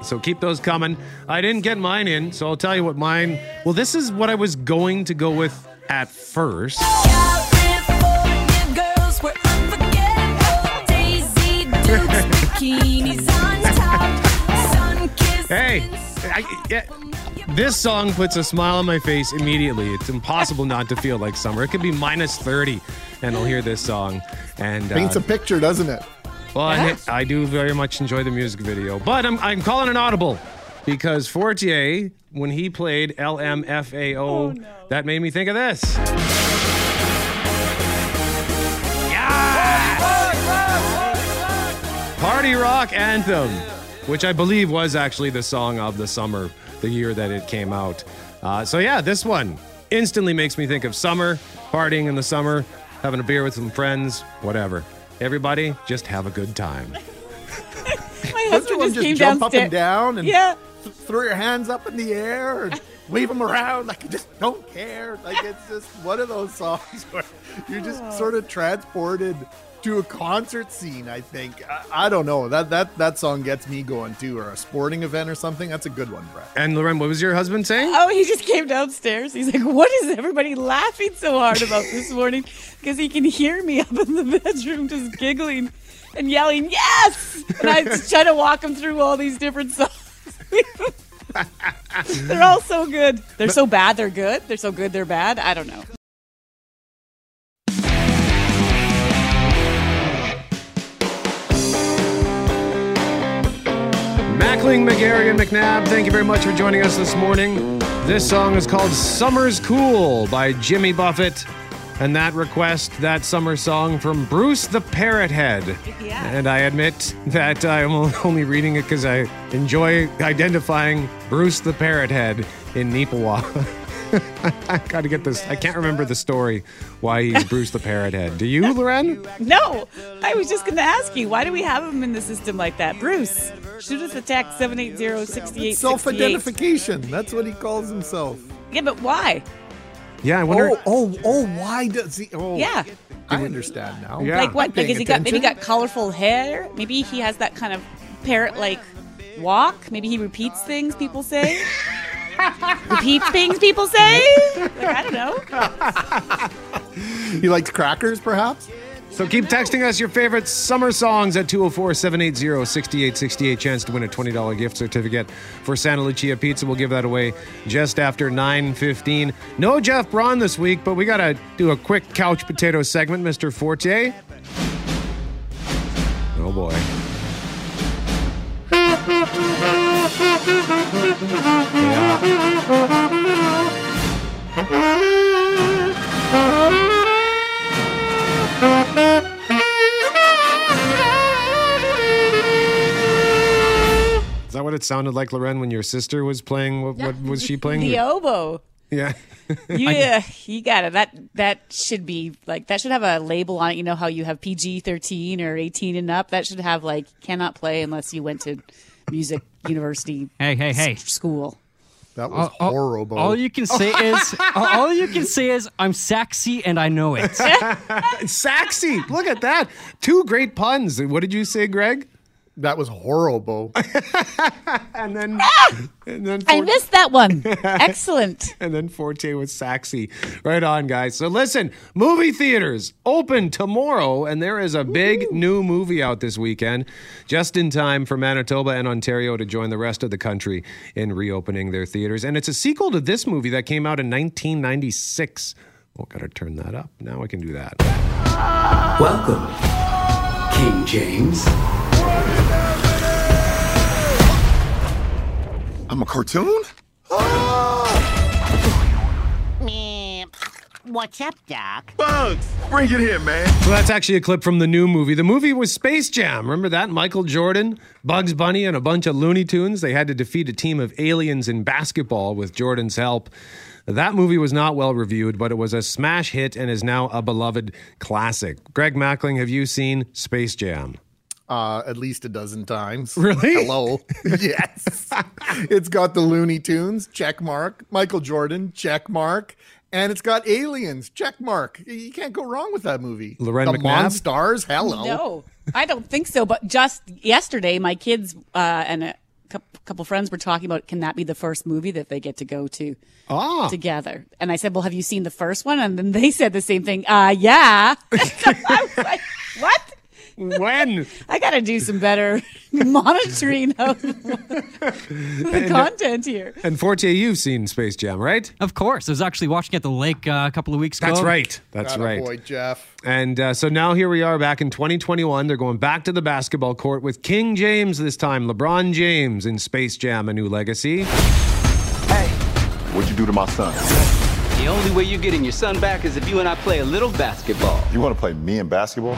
So keep those coming. I didn't get mine in, so I'll tell you what mine. Well, this is what I was going to go with at first. Girls were unforgettable. Daisy Dukes, bikinis on top. Sun kissed Hey, I, yeah, this song puts a smile on my face immediately. It's impossible not to feel like summer. It could be minus 30, and I'll hear this song. And uh, Paints a picture, doesn't it? Well, and it- I do very much enjoy the music video, but I'm, I'm calling an audible because Forte, when he played LMFAO, that made me think of this. Party Rock Anthem, which I believe was actually the song of the summer, the year that it came out. Uh, so, yeah, this one instantly makes me think of summer, partying in the summer, having a beer with some friends, whatever. Everybody, just have a good time. My Don't husband you wanna just came jump up and down and Yeah. th- throw your hands up in the air and wave them around like you just don't care. Like it's just one of those songs where you're just oh. sort of transported to a concert scene. I think I, I don't know that that that song gets me going too, or a sporting event or something. That's a good one, Brett. And Loren, what was your husband saying? Oh, he just came downstairs. He's like, "What is everybody laughing so hard about this morning?" Because he can hear me up in the bedroom just giggling and yelling, "Yes!" And I just try to walk him through all these different songs. they're all so good. They're so bad. They're good. They're so good. They're bad. I don't know. Mackling, McGarry, and McNabb, thank you very much for joining us this morning. This song is called Summer's Cool by Jimmy Buffett. And that request, that summer song from Bruce the Parrot Head. Yeah. And I admit that I'm only reading it because I enjoy identifying Bruce the Parrot Head in Neepawa. I gotta get this. I can't remember the story why he's Bruce the Parrot Head. Do you, Loren? No, I was just going to ask you, why do we have him in the system like that? Bruce, shoot us a text 780-6868. Self-identification. That's what he calls himself. Yeah, but why? Yeah, I wonder. Oh, oh, oh! Why does he? Oh, Yeah. I understand now. Like what? I'm Like paying has he got maybe attention. got colorful hair? Maybe he has that kind of parrot like walk. Maybe he repeats things people say. repeats things people say. Like I don't know. He likes crackers, perhaps. So keep texting us your favorite summer songs at 204-780-6868. Chance to win a $20 gift certificate for Santa Lucia Pizza. We'll give that away just after 9.15. No Jeff Braun this week, but we got to do a quick couch potato segment, Mr. Forte. Oh, boy. Is that what it sounded like, Loren, when your sister was playing? What, what was she playing? The oboe. Yeah. Yeah, you got it. That that should be like that should have a label on it. You know how you have PG thirteen or eighteen and up. That should have like cannot play unless you went to music university. Hey, hey, hey. School. That was horrible. All you can say is, all you can say is, I'm sexy and I know it. sexy. Look at that. Two great puns. What did you say, Greg? That was horrible. and then, ah! and then I missed that one. Excellent. and then Forte was sexy. Right on, guys. So listen, movie theaters open tomorrow, and there is a big new movie out this weekend, just in time for Manitoba and Ontario to join the rest of the country in reopening their theaters. And it's a sequel to this movie that came out in 1996. Oh, gotta turn that up. Now I can do that. Welcome, King James. I'm a cartoon? Ah! What's up, Doc? Bugs, bring it here, man. So that's actually a clip from the new movie. The movie was Space Jam. Remember that? Michael Jordan, Bugs Bunny, and a bunch of Looney Tunes. They had to defeat a team of aliens in basketball with Jordan's help. That movie was not well reviewed, but it was a smash hit and is now a beloved classic. Greg Mackling, have you seen Space Jam? Uh, at least a dozen times. Really? Hello. yes. it's got the Looney Tunes, check mark. Michael Jordan, check mark. And it's got aliens, check mark. You can't go wrong with that movie. Loren the McNabb? Monstars, hello. No, I don't think so. But just yesterday, my kids uh, and a couple friends were talking about can that be the first movie that they get to go to Ah. together? And I said, "Well, have you seen the first one?" And then they said the same thing. Uh, yeah. I was like, "What?" When? I got to do some better monitoring of the content here. And Forte, you've seen Space Jam, right? Of course. I was actually watching at the lake uh, a couple of weeks ago. That's right. That's right. Boy, Jeff. And uh, so now here we are back in 2021. They're going back to the basketball court with King James this time, LeBron James in Space Jam: A New Legacy. Hey, what'd you do to my son? The only way you're getting your son back is if you and I play a little basketball. You want to play me in basketball?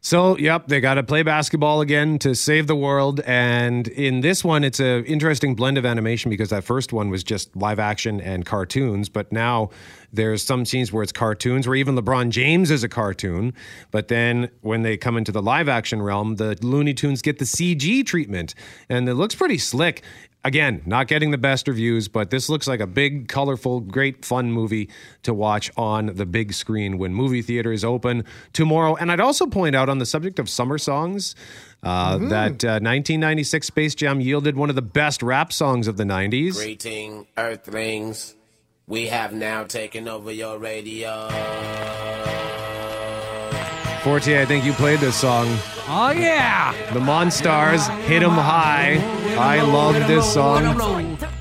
So, yep, they got to play basketball again to save the world. And in this one, it's an interesting blend of animation because that first one was just live action and cartoons. But now there's some scenes where it's cartoons, where even LeBron James is a cartoon. But then when they come into the live action realm, the Looney Tunes get the CG treatment. And it looks pretty slick. Again, not getting the best reviews, but this looks like a big, colorful, great, fun movie to watch on the big screen when movie theaters open tomorrow. And I'd also point out on the subject of summer songs uh, that uh, 1996 Space Jam yielded one of the best rap songs of the 90s. Greeting, Earthlings. We have now taken over your radio. Forte, I think you played this song. Oh, yeah. The Monstars, Hit 'em High. I love this song.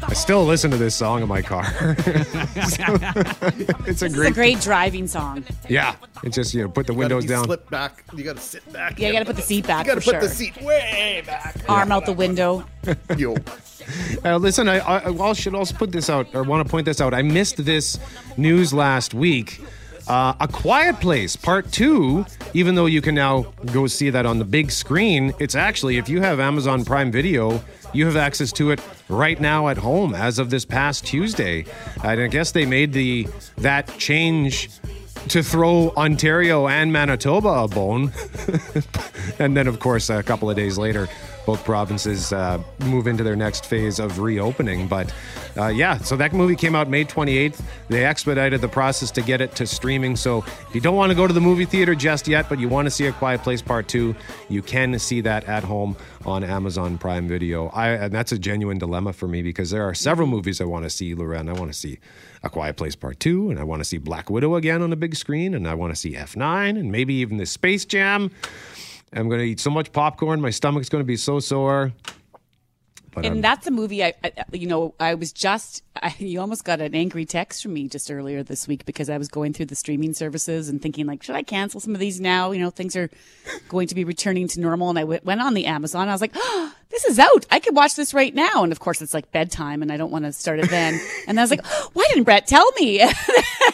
I still listen to this song in my car. It's a This is great, a great driving song. Yeah, it's just you know put the You windows down. Slip back. You got to sit back. Yeah, you got to put the seat back. You got to for put the seat way back. Arm out the window. Yo. Uh, listen, I, I, I should also put this out, or want to point this out. I missed this news last week. Uh, a Quiet Place Part 2, even though you can now go see that on the big screen, it's actually, if you have Amazon Prime Video, you have access to it right now at home as of this past Tuesday. And I guess they made the that change to throw Ontario and Manitoba a bone. and then, of course, a couple of days later, both provinces uh, move into their next phase of reopening. But uh, yeah, so that movie came out May 28th. They expedited the process to get it to streaming. So if you don't want to go to the movie theater just yet, but you want to see A Quiet Place Part 2, you can see that at home on Amazon Prime Video. I, and that's a genuine dilemma for me because there are several movies I want to see, Loren. I want to see A Quiet Place Part 2, and I want to see Black Widow again on the big screen, and I want to see F9, and maybe even the Space Jam. I'm going to eat so much popcorn, my stomach's going to be so sore. But and I'm- that's a movie I, I you know i was just I, you almost got an angry text from me just earlier this week because i was going through the streaming services and thinking like should i cancel some of these now? You know things are going to be returning to normal. And I w- went on the amazon. I was like oh, this is out. I could watch this right now. And of course it's like bedtime and i don't want to start it then. And i was like why didn't brett tell me?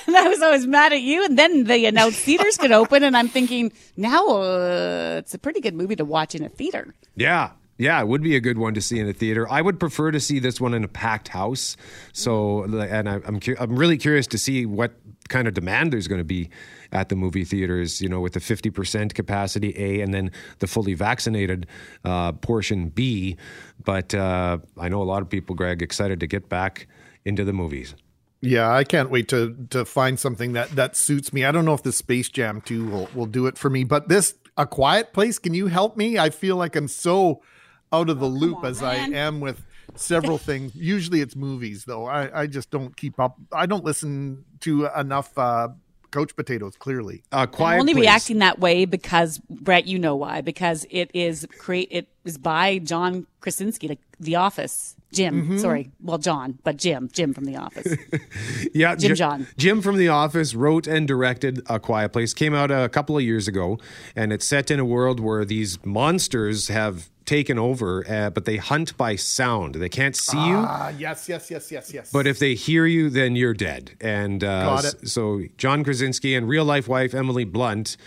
And i was always mad at you. And then they announced theaters could open and i'm thinking now uh, it's a pretty good movie to watch in a theater. Yeah. Yeah, it would be a good one to see in a theater. I would prefer to see this one in a packed house. So, and I, I'm cu- I'm really curious to see what kind of demand there's going to be at the movie theaters. You know, with the 50% capacity A, and then the fully vaccinated uh, portion B. But uh, I know a lot of people, Greg, excited to get back into the movies. Yeah, I can't wait to to find something that that suits me. I don't know if the Space Jam 2 will will do it for me, but this A Quiet Place, can you help me? I feel like I'm so out of the loop as I am with several things. Usually it's movies though. I I just don't keep up. I don't listen to enough uh Couch Potatoes clearly. Uh, quiet, I'm only reacting that way because Brett, you know why? Because it is create. It is by John Krasinski, like The Office. Jim, Mhm. sorry. Well, John, but Jim, Jim from The Office. Yeah, Jim Ji- John. Jim from The Office wrote and directed A Quiet Place. Came out a couple of years ago, and it's set in a world where these monsters have taken over, uh, but they hunt by sound. They can't see you. Ah, yes, yes, yes, yes, yes. But if they hear you, then you're dead. And uh, Got it. so John Krasinski and real life wife Emily Blunt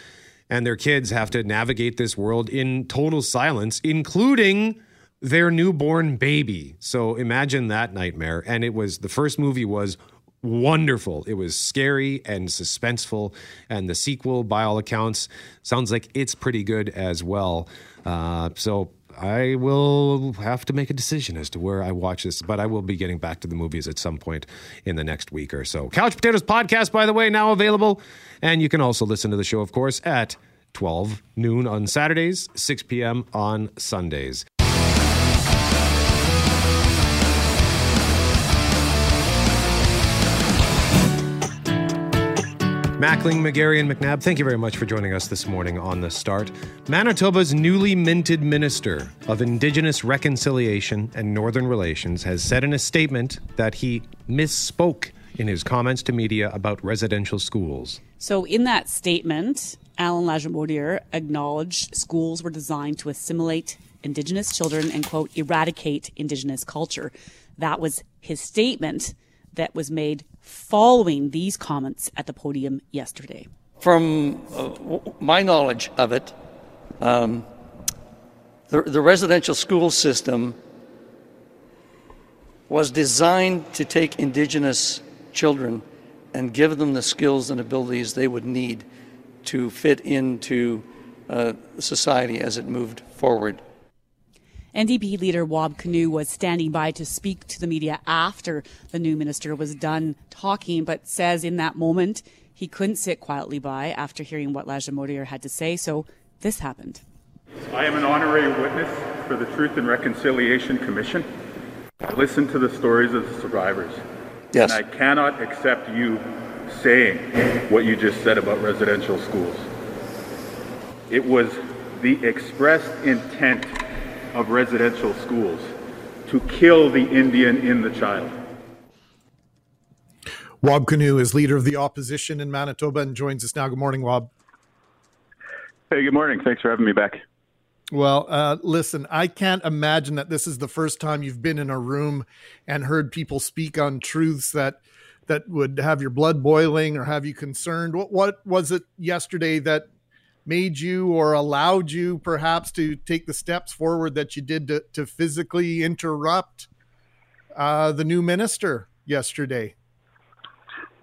and their kids have to navigate this world in total silence, including their newborn baby. So imagine that nightmare. And it was the first movie was wonderful. It was scary and suspenseful. And the sequel, by all accounts, sounds like it's pretty good as well. Uh, so I will have to make a decision as to where I watch this, but I will be getting back to the movies at some point in the next week or so. Couch Potatoes podcast, by the way, now available. And you can also listen to the show, of course, at 12 noon on Saturdays, 6 p.m. on Sundays. Mackling, McGarry, and McNabb, thank you very much for joining us this morning on The Start. Manitoba's newly minted Minister of Indigenous Reconciliation and Northern Relations has said in a statement that he misspoke in his comments to media about residential schools. So, in that statement, Alan Lagimodiere acknowledged schools were designed to assimilate Indigenous children and, quote, eradicate Indigenous culture. That was his statement that was made following these comments at the podium yesterday. From uh, my knowledge of it, um, the, the residential school system was designed to take Indigenous children and give them the skills and abilities they would need to fit into uh, society as it moved forward. NDP leader Wab Kinew was standing by to speak to the media after the new minister was done talking, but says in that moment he couldn't sit quietly by after hearing what Lagimodiere had to say. So this happened. I am an honorary witness for the Truth and Reconciliation Commission. I listened to the stories of the survivors. Yes. And I cannot accept you saying what you just said about residential schools. It was the expressed intent of residential schools to kill the Indian in the child. Wab Kinew is leader of the opposition in Manitoba and joins us now. Good morning, Wab. Hey, good morning. Thanks for having me back. Well, uh, listen, I can't imagine that this is the first time you've been in a room and heard people speak on truths that that would have your blood boiling or have you concerned. What what was it yesterday that made you or allowed you perhaps to take the steps forward that you did to, to physically interrupt uh, the new minister yesterday?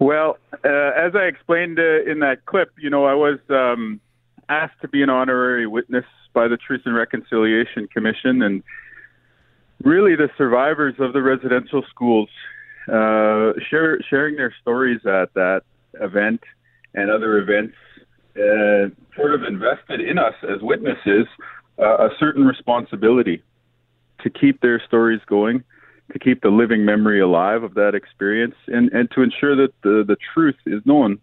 Well, uh, as I explained uh, in that clip, you know, I was um, asked to be an honorary witness by the Truth and Reconciliation Commission, and really the survivors of the residential schools uh, share, sharing their stories at that event and other events uh, sort of invested in us as witnesses uh, a certain responsibility to keep their stories going, to keep the living memory alive of that experience, and, and to ensure that the, the truth is known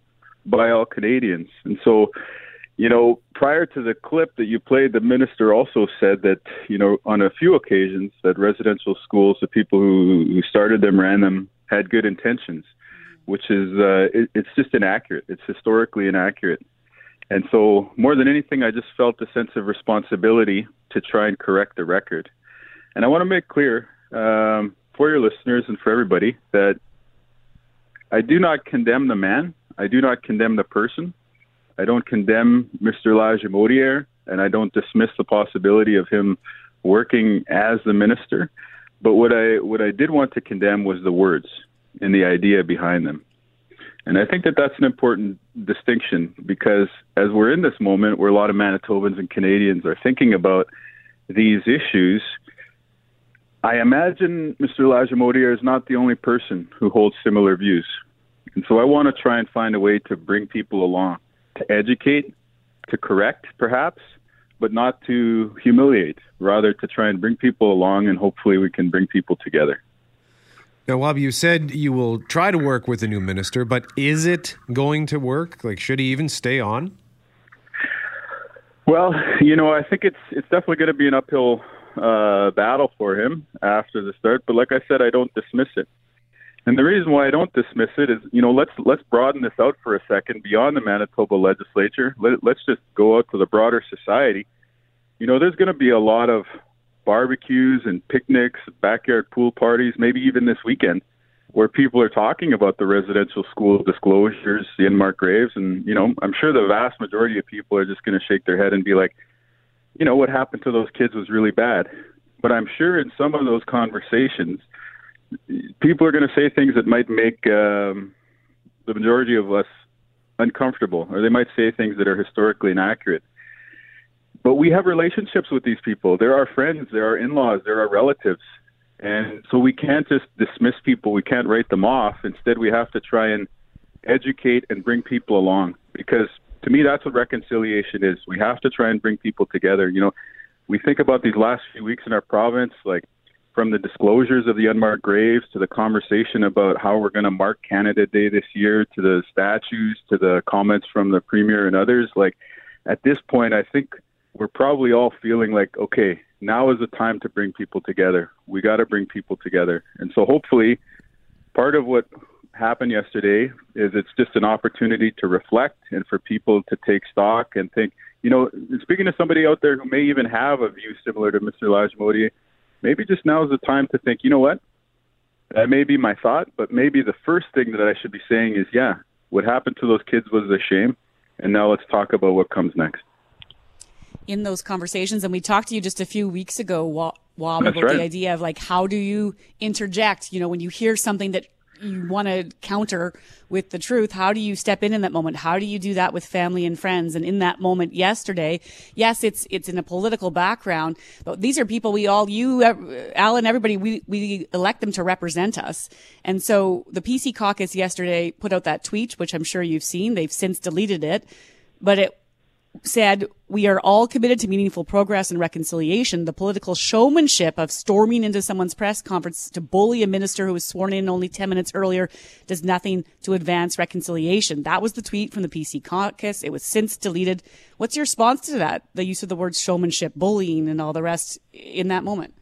by all Canadians. And so, you know, prior to the clip that you played, the minister also said that, you know, on a few occasions that residential schools, the people who, who started them, ran them, had good intentions, which is, uh, it, it's just inaccurate. It's historically inaccurate. And so, more than anything, I just felt a sense of responsibility to try and correct the record. And I want to make clear um, for your listeners and for everybody that I do not condemn the man. I do not condemn the person. I don't condemn Mr. Lagimodiere, and I don't dismiss the possibility of him working as the minister. But what I what I did want to condemn was the words and the idea behind them. And I think that that's an important distinction because as we're in this moment where a lot of Manitobans and Canadians are thinking about these issues, I imagine Mr. Lagimodiere is not the only person who holds similar views. And so I want to try and find a way to bring people along, to educate, to correct perhaps, but not to humiliate, rather to try and bring people along and hopefully we can bring people together. Now, Wab, you said you will try to work with the new minister, but is it going to work? Like, should he even stay on? Well, you know, I think it's it's definitely going to be an uphill uh, battle for him after the start. But like I said, I don't dismiss it. And the reason why I don't dismiss it is, you know, let's let's broaden this out for a second beyond the Manitoba legislature. Let, let's just go out to the broader society. You know, there's going to be a lot of barbecues and picnics, backyard pool parties, maybe even this weekend, where people are talking about the residential school disclosures, the unmarked graves, and you know, I'm sure the vast majority of people are just going to shake their head and be like, you know, what happened to those kids was really bad. But I'm sure in some of those conversations, people are going to say things that might make um, the majority of us uncomfortable, or they might say things that are historically inaccurate. But we have relationships with these people. They're our friends, they're our in laws, they're our relatives. And so we can't just dismiss people, we can't write them off. Instead, we have to try and educate and bring people along because to me, that's what reconciliation is. We have to try and bring people together. You know, we think about these last few weeks in our province, like from the disclosures of the unmarked graves to the conversation about how we're going to mark Canada Day this year to the statues to the comments from the premier and others. Like at this point, I think we're probably all feeling like, okay, now is the time to bring people together. We got to bring people together. And so hopefully, part of what happened yesterday is it's just an opportunity to reflect and for people to take stock and think, you know, speaking to somebody out there who may even have a view similar to Mr. Lagimodiere, maybe just now is the time to think, you know what? That may be my thought, but maybe the first thing that I should be saying is, yeah, what happened to those kids was a shame. And now let's talk about what comes next in those conversations. And we talked to you just a few weeks ago, That's about right. the idea of like, how do you interject? You know, when you hear something that you want to counter with the truth, how do you step in in that moment? How do you do that with family and friends? And in that moment yesterday, yes, it's, it's in a political background, but these are people we all, you, Alan, everybody, we, we elect them to represent us. And so the PC caucus yesterday put out that tweet, which I'm sure you've seen. They've since deleted it, but it said, we are all committed to meaningful progress and reconciliation. The political showmanship of storming into someone's press conference to bully a minister who was sworn in only 10 minutes earlier does nothing to advance reconciliation. That was the tweet from the PC caucus. It was since deleted. What's your response to that? The use of the words showmanship, bullying, and all the rest in that moment?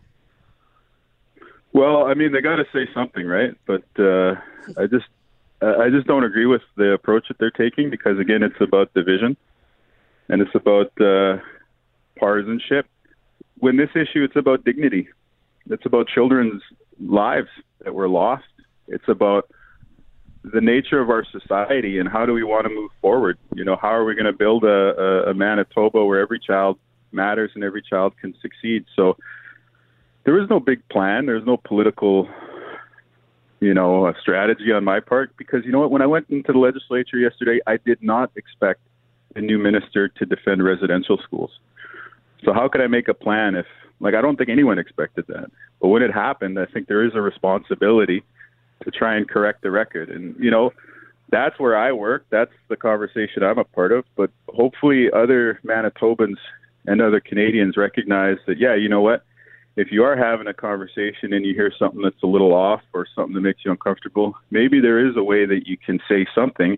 Well, I mean, they got to say something, right? But uh, I just, I I just don't agree with the approach that they're taking because, again, it's about division, and it's about uh, partisanship. When this issue, it's about dignity. It's about children's lives that were lost. It's about the nature of our society and how do we want to move forward. You know, how are we going to build a, a, a Manitoba where every child matters and every child can succeed? So there is no big plan. There's no political, you know, strategy on my part because you know what? When I went into the legislature yesterday, I did not expect the new minister to defend residential schools. So how could I make a plan if, like, I don't think anyone expected that. But when it happened, I think there is a responsibility to try and correct the record. And you know, that's where I work. That's the conversation I'm a part of. But hopefully, other Manitobans and other Canadians recognize that, yeah, you know what? If you are having a conversation and you hear something that's a little off or something that makes you uncomfortable, maybe there is a way that you can say something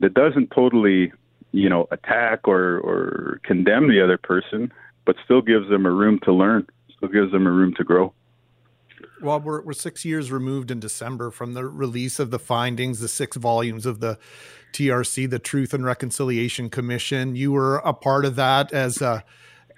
that doesn't totally, you know, attack or, or condemn the other person, but still gives them a room to learn, still gives them a room to grow. Well, we're, we're six years removed in December from the release of the findings, the six volumes of the TRC, the Truth and Reconciliation Commission. You were a part of that as a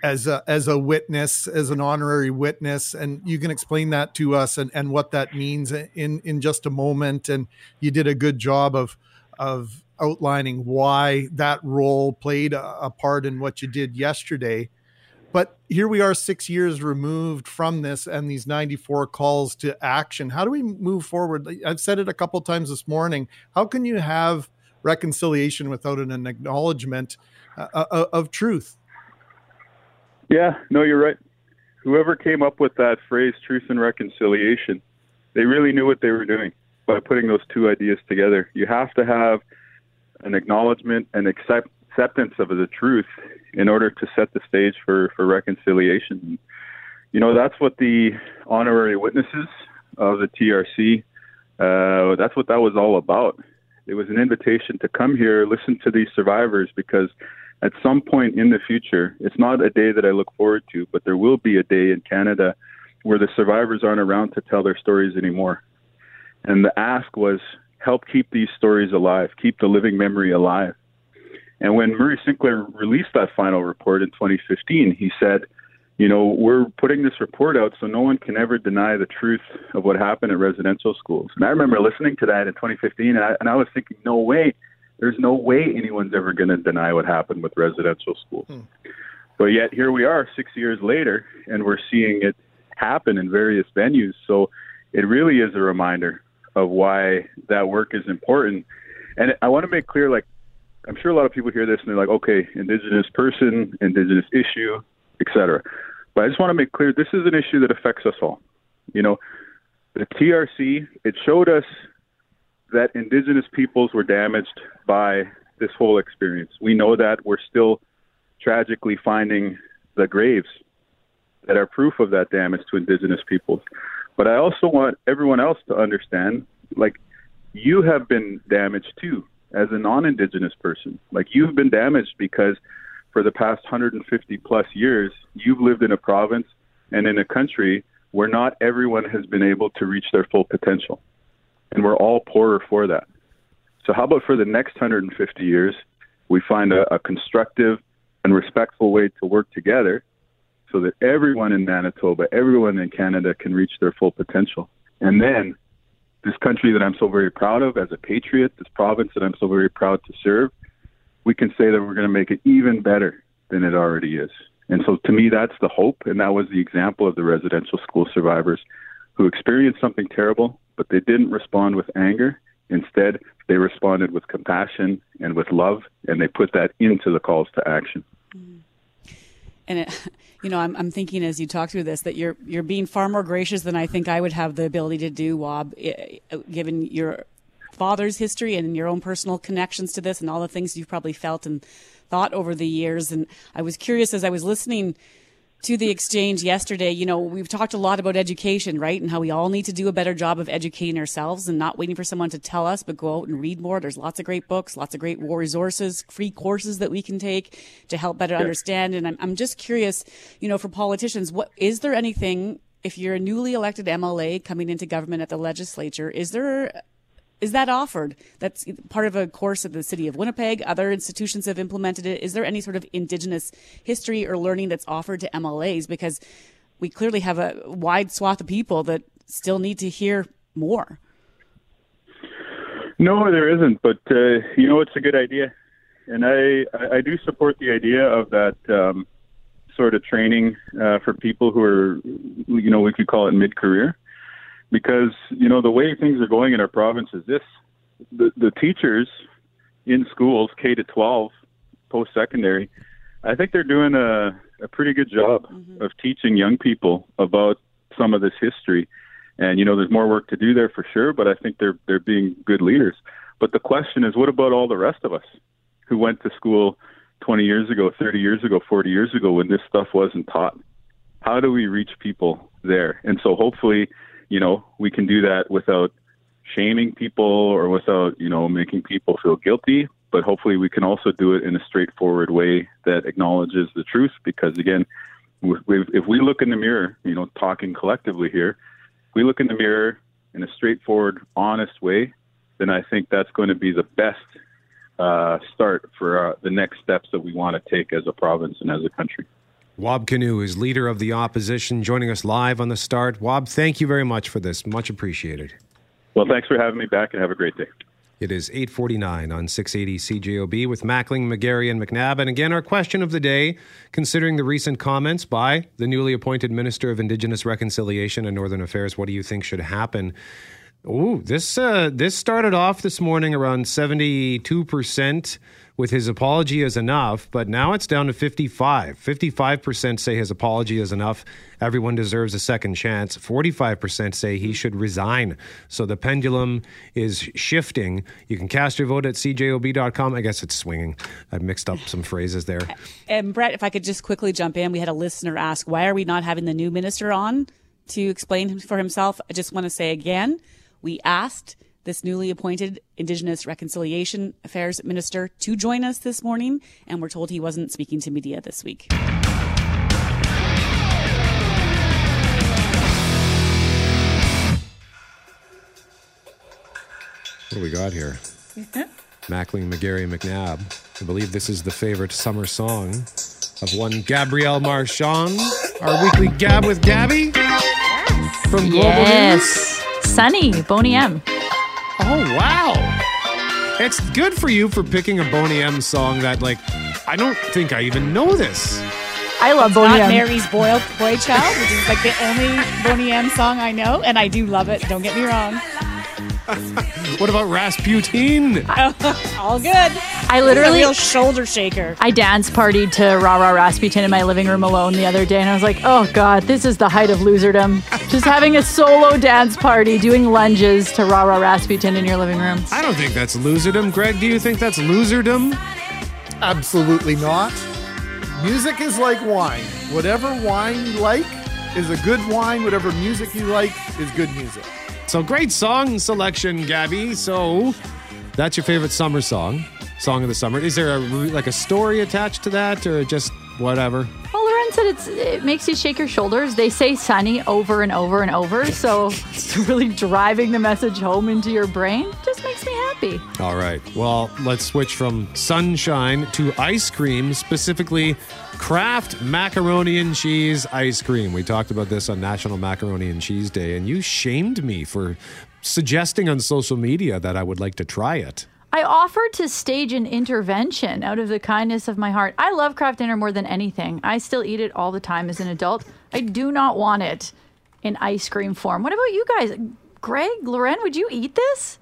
as a as a witness, as an honorary witness, and you can explain that to us and, and what that means in in just a moment. And you did a good job of of outlining why that role played a, a part in what you did yesterday. But here we are six years removed from this and these 94 calls to action. How do we move forward? I've said it a couple times this morning. How can you have reconciliation without an, an acknowledgement uh, uh, of truth? Yeah, no, you're right. Whoever came up with that phrase, truth and reconciliation, they really knew what they were doing by putting those two ideas together. You have to have an acknowledgement and accept, acceptance of the truth in order to set the stage for, for reconciliation. You know, that's what the honorary witnesses of the TRC, uh, that's what that was all about. It was an invitation to come here, listen to these survivors, because at some point in the future, it's not a day that I look forward to, but there will be a day in Canada where the survivors aren't around to tell their stories anymore. And the ask was help keep these stories alive, keep the living memory alive. And when Murray Sinclair released that final report in 2015, he said, you know, we're putting this report out so no one can ever deny the truth of what happened at residential schools. And I remember listening to that in 2015, and I, and I was thinking, no way, there's no way anyone's ever going to deny what happened with residential schools. Hmm. But yet here we are six years later, and we're seeing it happen in various venues. So it really is a reminder of why that work is important. And I want to make clear, like, I'm sure a lot of people hear this and they're like, okay, indigenous person, indigenous issue, etc. But I just want to make clear this is an issue that affects us all. You know, the TRC, it showed us that indigenous peoples were damaged by this whole experience. We know that we're still tragically finding the graves that are proof of that damage to indigenous peoples. But I also want everyone else to understand like you have been damaged too as a non-indigenous person. Like you've been damaged because for the past 150 plus years, you've lived in a province and in a country where not everyone has been able to reach their full potential. And we're all poorer for that. So how about for the next 150 years, we find a, a constructive and respectful way to work together so that everyone in Manitoba, everyone in Canada can reach their full potential. And then this country that I'm so very proud of as a patriot, this province that I'm so very proud to serve, we can say that we're going to make it even better than it already is. And so to me, that's the hope. And that was the example of the residential school survivors who experienced something terrible, but they didn't respond with anger. Instead, they responded with compassion and with love, and they put that into the calls to action. Mm. And it, you know, I'm, I'm thinking as you talk through this that you're you're being far more gracious than I think I would have the ability to do, Wab, given your father's history and your own personal connections to this and all the things you've probably felt and thought over the years. And I was curious as I was listening to the exchange yesterday, you know, we've talked a lot about education, right? And how we all need to do a better job of educating ourselves and not waiting for someone to tell us, but go out and read more. There's lots of great books, lots of great war resources, free courses that we can take to help better understand. And I'm, I'm just curious, you know, for politicians, what is there anything if you're a newly elected MLA coming into government at the legislature, is there is that offered? That's part of a course at the city of Winnipeg. Other institutions have implemented it. Is there any sort of Indigenous history or learning that's offered to MLAs? Because we clearly have a wide swath of people that still need to hear more. No, there isn't. But uh, you know, it's a good idea, and I I do support the idea of that um, sort of training uh, for people who are, you know, we could call it mid-career, because you know the way things are going in our province is this: the the teachers in schools K to 12, post-secondary, I think they're doing a a pretty good job mm-hmm. of teaching young people about some of this history. And you know, there's more work to do there for sure, but I think they're they're being good leaders. But the question is, what about all the rest of us who went to school 20 years ago, 30 years ago, 40 years ago when this stuff wasn't taught? How do we reach people there? And so hopefully, you know, we can do that without shaming people or without, you know, making people feel guilty, but hopefully we can also do it in a straightforward way that acknowledges the truth because again, if we- look in the mirror, you know, talking collectively here, we look in the mirror in a straightforward, honest way, then I think that's going to be the best uh, start for uh, the next steps that we want to take as a province and as a country. Wab Kinew is leader of the opposition, joining us live on the start. Wab, thank you very much for this. Much appreciated. Well, thanks for having me back and have a great day. It is 849 on 680 CJOB with Mackling, McGarry, and McNabb. And again, our question of the day, considering the recent comments by the newly appointed Minister of Indigenous Reconciliation and Northern Affairs, what do you think should happen? Ooh, this uh, this started off this morning around 72% with his apology is enough, but now it's down to 55. 55% say his apology is enough. Everyone deserves a second chance. 45% say he mm-hmm. should resign. So the pendulum is shifting. You can cast your vote at cjob.com. I guess it's swinging. I've mixed up some phrases there. And Brett, if I could just quickly jump in, we had a listener ask, why are we not having the new minister on to explain for himself? I just want to say again, we asked this newly appointed Indigenous Reconciliation Affairs Minister to join us this morning, and we're told he wasn't speaking to media this week. What do we got here? Mackling, McGarry, McNabb. I believe this is the favorite summer song of one Gabrielle Marchand, our weekly Gab with Gabby from Global Yes. Sunny, Boney M. Oh, wow. It's good for you for picking a Boney M song that, like, I don't think I even know this. I love It's Boney not M. Mary's Boy, Boy Child, which is like the only Boney M song I know, and I do love it. Don't get me wrong. What about Rasputin? All good. I This is literally- a real shoulder shaker. I dance partied to Rah Rah Rasputin in my living room alone the other day, and I was like, oh God, this is the height of loserdom. Just having a solo dance party, doing lunges to Rah Rah Rasputin in your living room. I don't think that's loserdom. Greg, do you think that's loserdom? Absolutely not. Music is like wine. Whatever wine you like is a good wine. Whatever music you like is good music. So great song selection, Gabby. So that's your favorite summer song, song of the summer. Is there a like a story attached to that, or just whatever? Well, Loren said it's, it makes you shake your shoulders. They say sunny over and over and over, so it's really driving the message home into your brain. Makes me happy. All right. Well, let's switch from sunshine to ice cream, specifically Kraft macaroni and cheese ice cream. We talked about this on National Macaroni and Cheese Day, and you shamed me for suggesting on social media that I would like to try it. I offered to stage an intervention out of the kindness of my heart. I love Kraft Dinner more than anything. I still eat it all the time as an adult. I do not want it in ice cream form. What about you guys? Greg, Loren, would you eat this?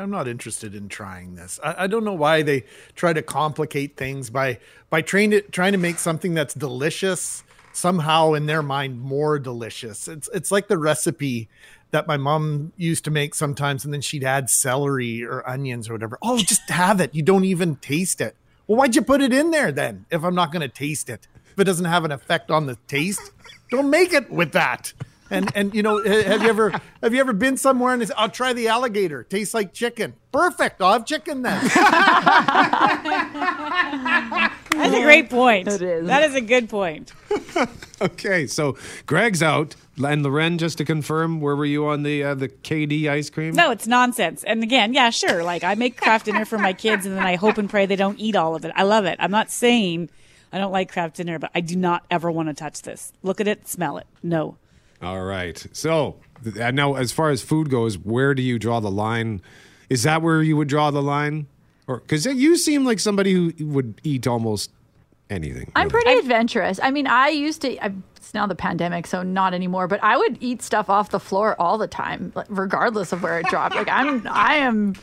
I'm not interested in trying this. I, I don't know why they try to complicate things by by trying to trying to make something that's delicious somehow in their mind more delicious. It's it's like the recipe that my mom used to make sometimes, and then she'd add celery or onions or whatever. Oh, just have it. You don't even taste it. Well, why'd you put it in there then? If I'm not going to taste it, if it doesn't have an effect on the taste, don't make it with that. And and you know, have you ever have you ever been somewhere and it's, I'll try the alligator. Tastes like chicken. Perfect. I'll have chicken then. That's a great point. It is. That is a good point. Okay, so Greg's out, and Loren. Just to confirm, where were you on the uh, the KD ice cream? No, it's nonsense. And again, yeah, sure. Like I make Kraft Dinner for my kids, and then I hope and pray they don't eat all of it. I love it. I'm not saying I don't like Kraft Dinner, but I do not ever want to touch this. Look at it, smell it. No. All right. So uh, now, as far as food goes, where do you draw the line? Is that where you would draw the line, or because you seem like somebody who would eat almost anything? I'm pretty adventurous. I mean, I used to. I, it's now the pandemic, so not anymore. But I would eat stuff off the floor all the time, regardless of where it dropped. Like I'm, I am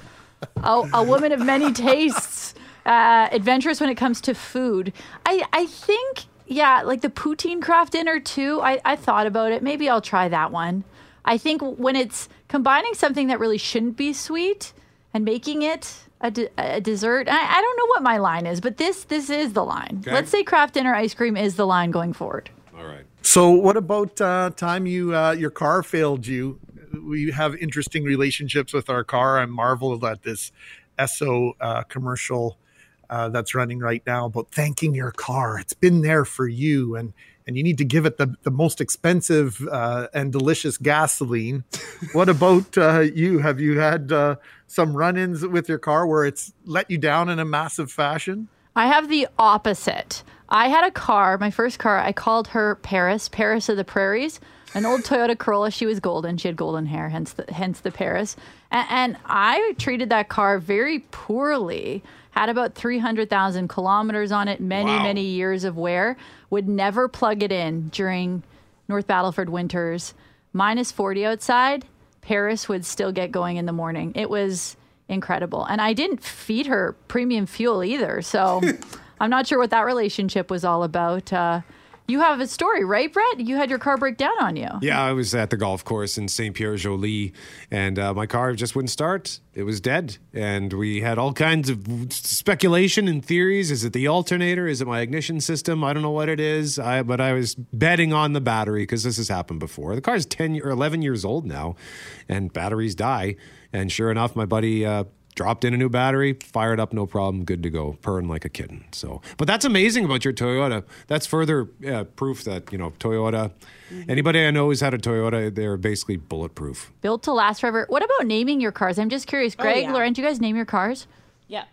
a, a woman of many tastes. Uh, adventurous when it comes to food. I, I think, yeah, like the poutine Kraft Dinner too. I, I thought about it. Maybe I'll try that one. I think when it's combining something that really shouldn't be sweet and making it a, de- a dessert, I, I don't know what my line is, but this this is the line. Okay. Let's say Kraft Dinner ice cream is the line going forward. All right. So, what about uh, time you uh, your car failed you? We have interesting relationships with our car. I'm marveled at this Esso uh, commercial uh, that's running right now about thanking your car. It's been there for you, and and you need to give it the the most expensive uh, and delicious gasoline. what about uh, you? Have you had uh, some run-ins with your car where it's let you down in a massive fashion? I have the opposite. I had a car, my first car, I called her Paris, Paris of the Prairies, an old Toyota Corolla. She was golden. She had golden hair, hence the, hence the Paris. And, and I treated that car very poorly. Had about 300,000 kilometers on it, many, Wow. many years of wear. Would never plug it in during North Battleford winters. Minus 40 outside, Paris would still get going in the morning. It was incredible. And I didn't feed her premium fuel either. So I'm not sure what that relationship was all about. Uh, you have a story, right, Brett? You had your car break down on you. Yeah, I was at the golf course in Saint Pierre Jolys, and uh, my car just wouldn't start. It was dead, and we had all kinds of speculation and theories. Is it the alternator? Is it my ignition system? I don't know what it is. I, but I was betting on the battery because this has happened before. The car's ten or eleven years old now, and batteries die. And sure enough, my buddy. Uh, Dropped in a new battery, fired up, no problem, good to go, purring like a kitten. So, but that's amazing about your Toyota. That's further uh, proof that you know Toyota. Anybody I know who's had a Toyota, they're basically bulletproof. Built to last forever. What about naming your cars? I'm just curious. Oh, Greg, yeah. Loren, do you guys name your cars? Yeah.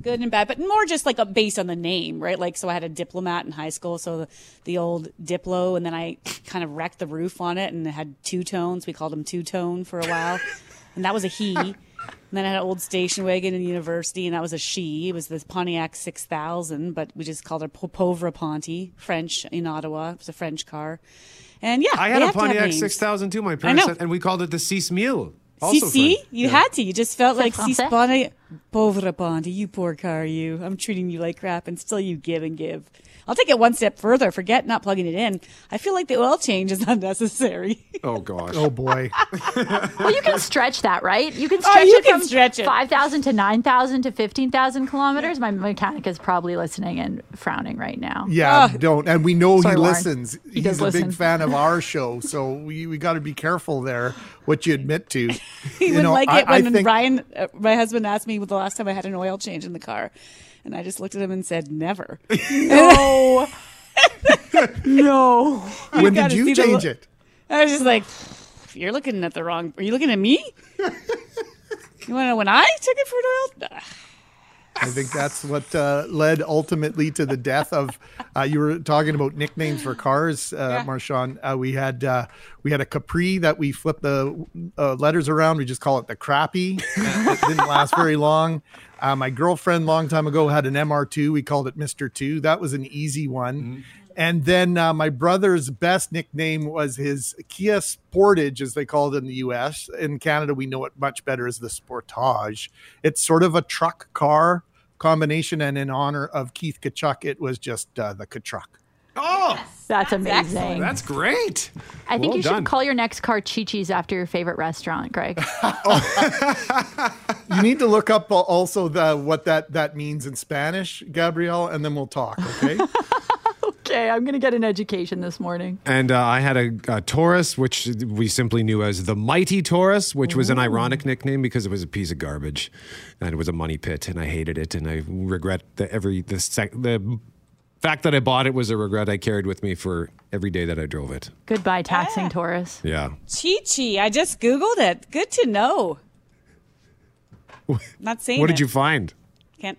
Good and bad, but more just like a based on the name, right? Like, so I had a diplomat in high school, so the, the old Diplo, and then I kind of wrecked the roof on it and it had two tones. We called him Two Tone for a while, and that was a he. And then I had an old station wagon in university, and that was a she. It was this Pontiac 6000, but we just called her Pauvre Ponty, French in Ottawa. It was a French car. And yeah, I had a have to have Pontiac 6000 too. My parents know. had, and we called it the Six Mille. See, Also see, French. you Yeah. had to. You just felt like si français? Ponty, pauvre Ponty, you poor car, you. I'm treating you like crap, and still you give and give. I'll take it one step further. Forget not plugging it in. I feel like the oil change is unnecessary. Oh gosh. Oh boy. well, you can stretch that, right? You can Oh, stretch you it can from stretch it. 5,000 to 9,000 to 15,000 kilometers. My mechanic is probably listening and frowning right now. Yeah, don't. And we know Sorry, he Loren. listens. He He's a listen. big fan of our show, so we, we got to be careful there what you admit to. He you would know, like I, it when I think, Ryan, uh, my husband, asked me the last time I had an oil change in the car, and I just looked at him and said, "Never." No. no. When did you change lo- it? I was just like, "You're looking at the wrong. Are you looking at me? you want to know when I took it for an oil?" I think that's what uh, led ultimately to the death of. Uh, you were talking about nicknames for cars, uh, Marchand. Uh, we had uh, we had a Capri that we flipped the uh, letters around. We just call it the Crappy. it didn't last very long. Uh, my girlfriend, long time ago, had an MR2. We called it Mister Two. That was an easy one. And then uh, my brother's best nickname was his Kia Sportage, as they call it in the US. In Canada, we know it much better as the Sportage. It's sort of a truck car combination, and in honor of Keith Tkachuk, it was just uh, the Tkachuk. Oh, That's amazing. That's great. I think Well you done. should call your next car Chi-Chi's after your favorite restaurant, Greg. You need to look up also the what that that means in Spanish, Gabrielle, and then we'll talk. Okay. okay. Okay, I'm going to get an education this morning. And uh, I had a, a Taurus, which we simply knew as the Mighty Taurus, which was an ironic nickname because it was a piece of garbage, and it was a money pit, and I hated it, and I regret the every the sec, the fact that I bought it was a regret I carried with me for every day that I drove it. Goodbye, taxing Taurus. Yeah. Chi Chi. I just Googled it. Good to know. Not saying What did it. you find? Can't.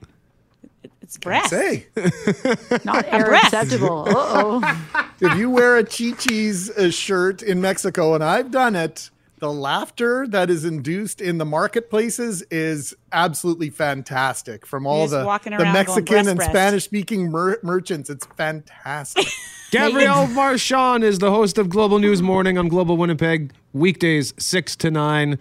It- It's breast. Say, Not A air breast. acceptable. Uh oh. if you wear a Chi Chi's uh, shirt in Mexico, and I've done it, the laughter that is induced in the marketplaces is absolutely fantastic from all the, the around going, Mexican "Breast, and. Spanish speaking mer- merchants. It's fantastic. Gabrielle Marchand is the host of Global News Morning on Global Winnipeg, weekdays 6 to 9.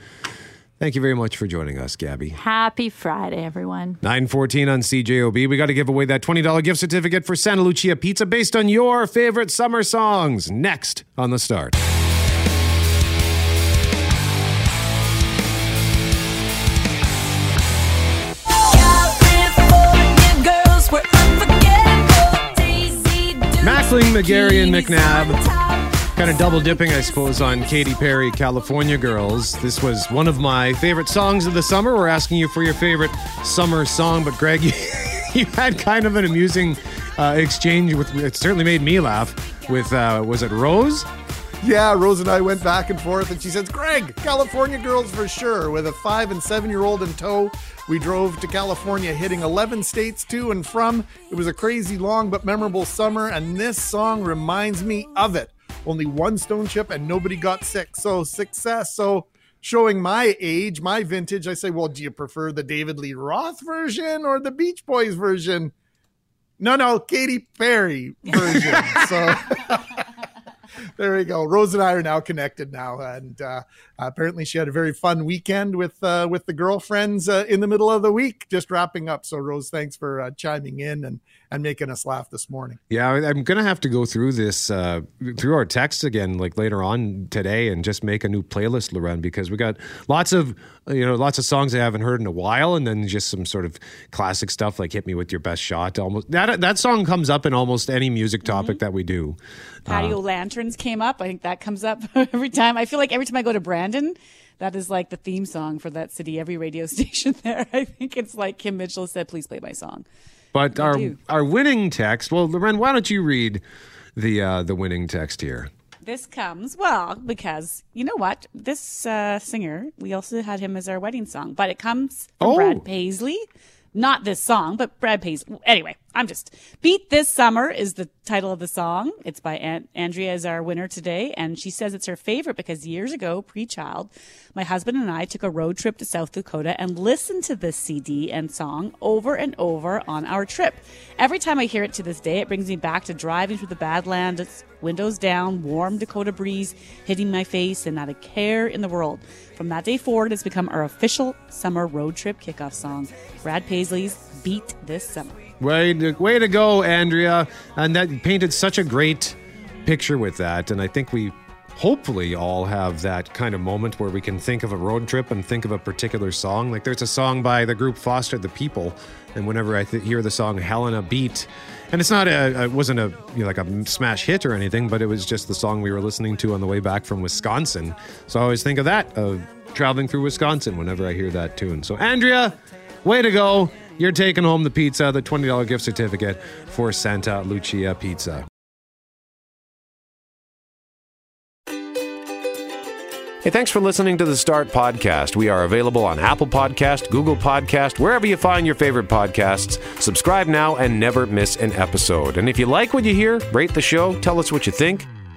Thank you very much for joining us, Gabby. Happy Friday, everyone. 914 on CJOB. We got to give away that $20 gift certificate for Santa Lucia Pizza based on your favorite summer songs. Next on the start. California girls were unforgettable. Daisy Dukes, Mackling, McGarry, and bikinis McNabb. Kind of double dipping, I suppose, on Katy Perry, California Girls. This was one of my favorite songs of the summer. We're asking you for your favorite summer song, but Greg, you, you had kind of an amusing uh, exchange with. It certainly made me laugh. With uh, was it Rose? Yeah, Rose and I went back and forth, and she says, Greg, California girls for sure. With a five and seven year old in tow, we drove to California, hitting 11 states to and from. It was a crazy long but memorable summer, and this song reminds me of it. Only one stone chip, and nobody got sick. So, success. So, showing my age, my vintage, I say, well, do you prefer the David Lee Roth version or the Beach Boys version? No, no, Katy Perry version. so there we go. Rose and I are now connected now, and uh, apparently she had a very fun weekend with uh, with the girlfriends uh, in the middle of the week, just wrapping up. So Rose, thanks for uh, chiming in and and making us laugh this morning. Yeah, I- I'm gonna have to go through this uh, through our texts again, like later on today, and just make a new playlist, Loren, because we got lots of you know lots of songs I haven't heard in a while, and then just some sort of classic stuff like "Hit Me with Your Best Shot." Almost that that song comes up in almost any music topic that we do. Patio lanterns came up. I think that comes up every time. I feel like every time I go to Brandon, that is like the theme song for that city. Every radio station there. I think it's like Kim Mitchell said, "Please play my song." But I our do. our winning text. Well, Loren, why don't you read the uh, the winning text here? This comes well because you know what? This uh, singer, we also had him as our wedding song, but it comes from Oh. Brad Paisley. Not this song, but Brad Paisley. Anyway, I'm just beat this summer is the title of the song. It's by An- Andrea is our winner today, and she says it's her favorite because years ago, pre-child, my husband and I took a road trip to South Dakota and listened to this CD and song over and over on our trip. Every time I hear it to this day, it brings me back to driving through the Badlands, windows down, warm Dakota breeze hitting my face, and not a care in the world. From that day forward, it's become our official summer road trip kickoff song. Brad Paisley's "Beat This Summer." Way to, way to go, Andrea. And that painted such a great picture with that. And I think we hopefully all have that kind of moment where we can think of a road trip and think of a particular song. Like there's a song by the group Foster the People. And whenever I th- hear the song Helena Beat, and it's not a, it wasn't a, you know, like a smash hit or anything, but it was just the song we were listening to on the way back from Wisconsin. So I always think of that, of traveling through Wisconsin whenever I hear that tune. So, Andrea, way to go. You're taking home the pizza, the $20 gift certificate for Santa Lucia Pizza. Hey, thanks for listening to the Start Podcast. We are available on Apple Podcast, Google Podcast, wherever you find your favorite podcasts. Subscribe now and never miss an episode. And if you like what you hear, rate the show, tell us what you think,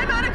a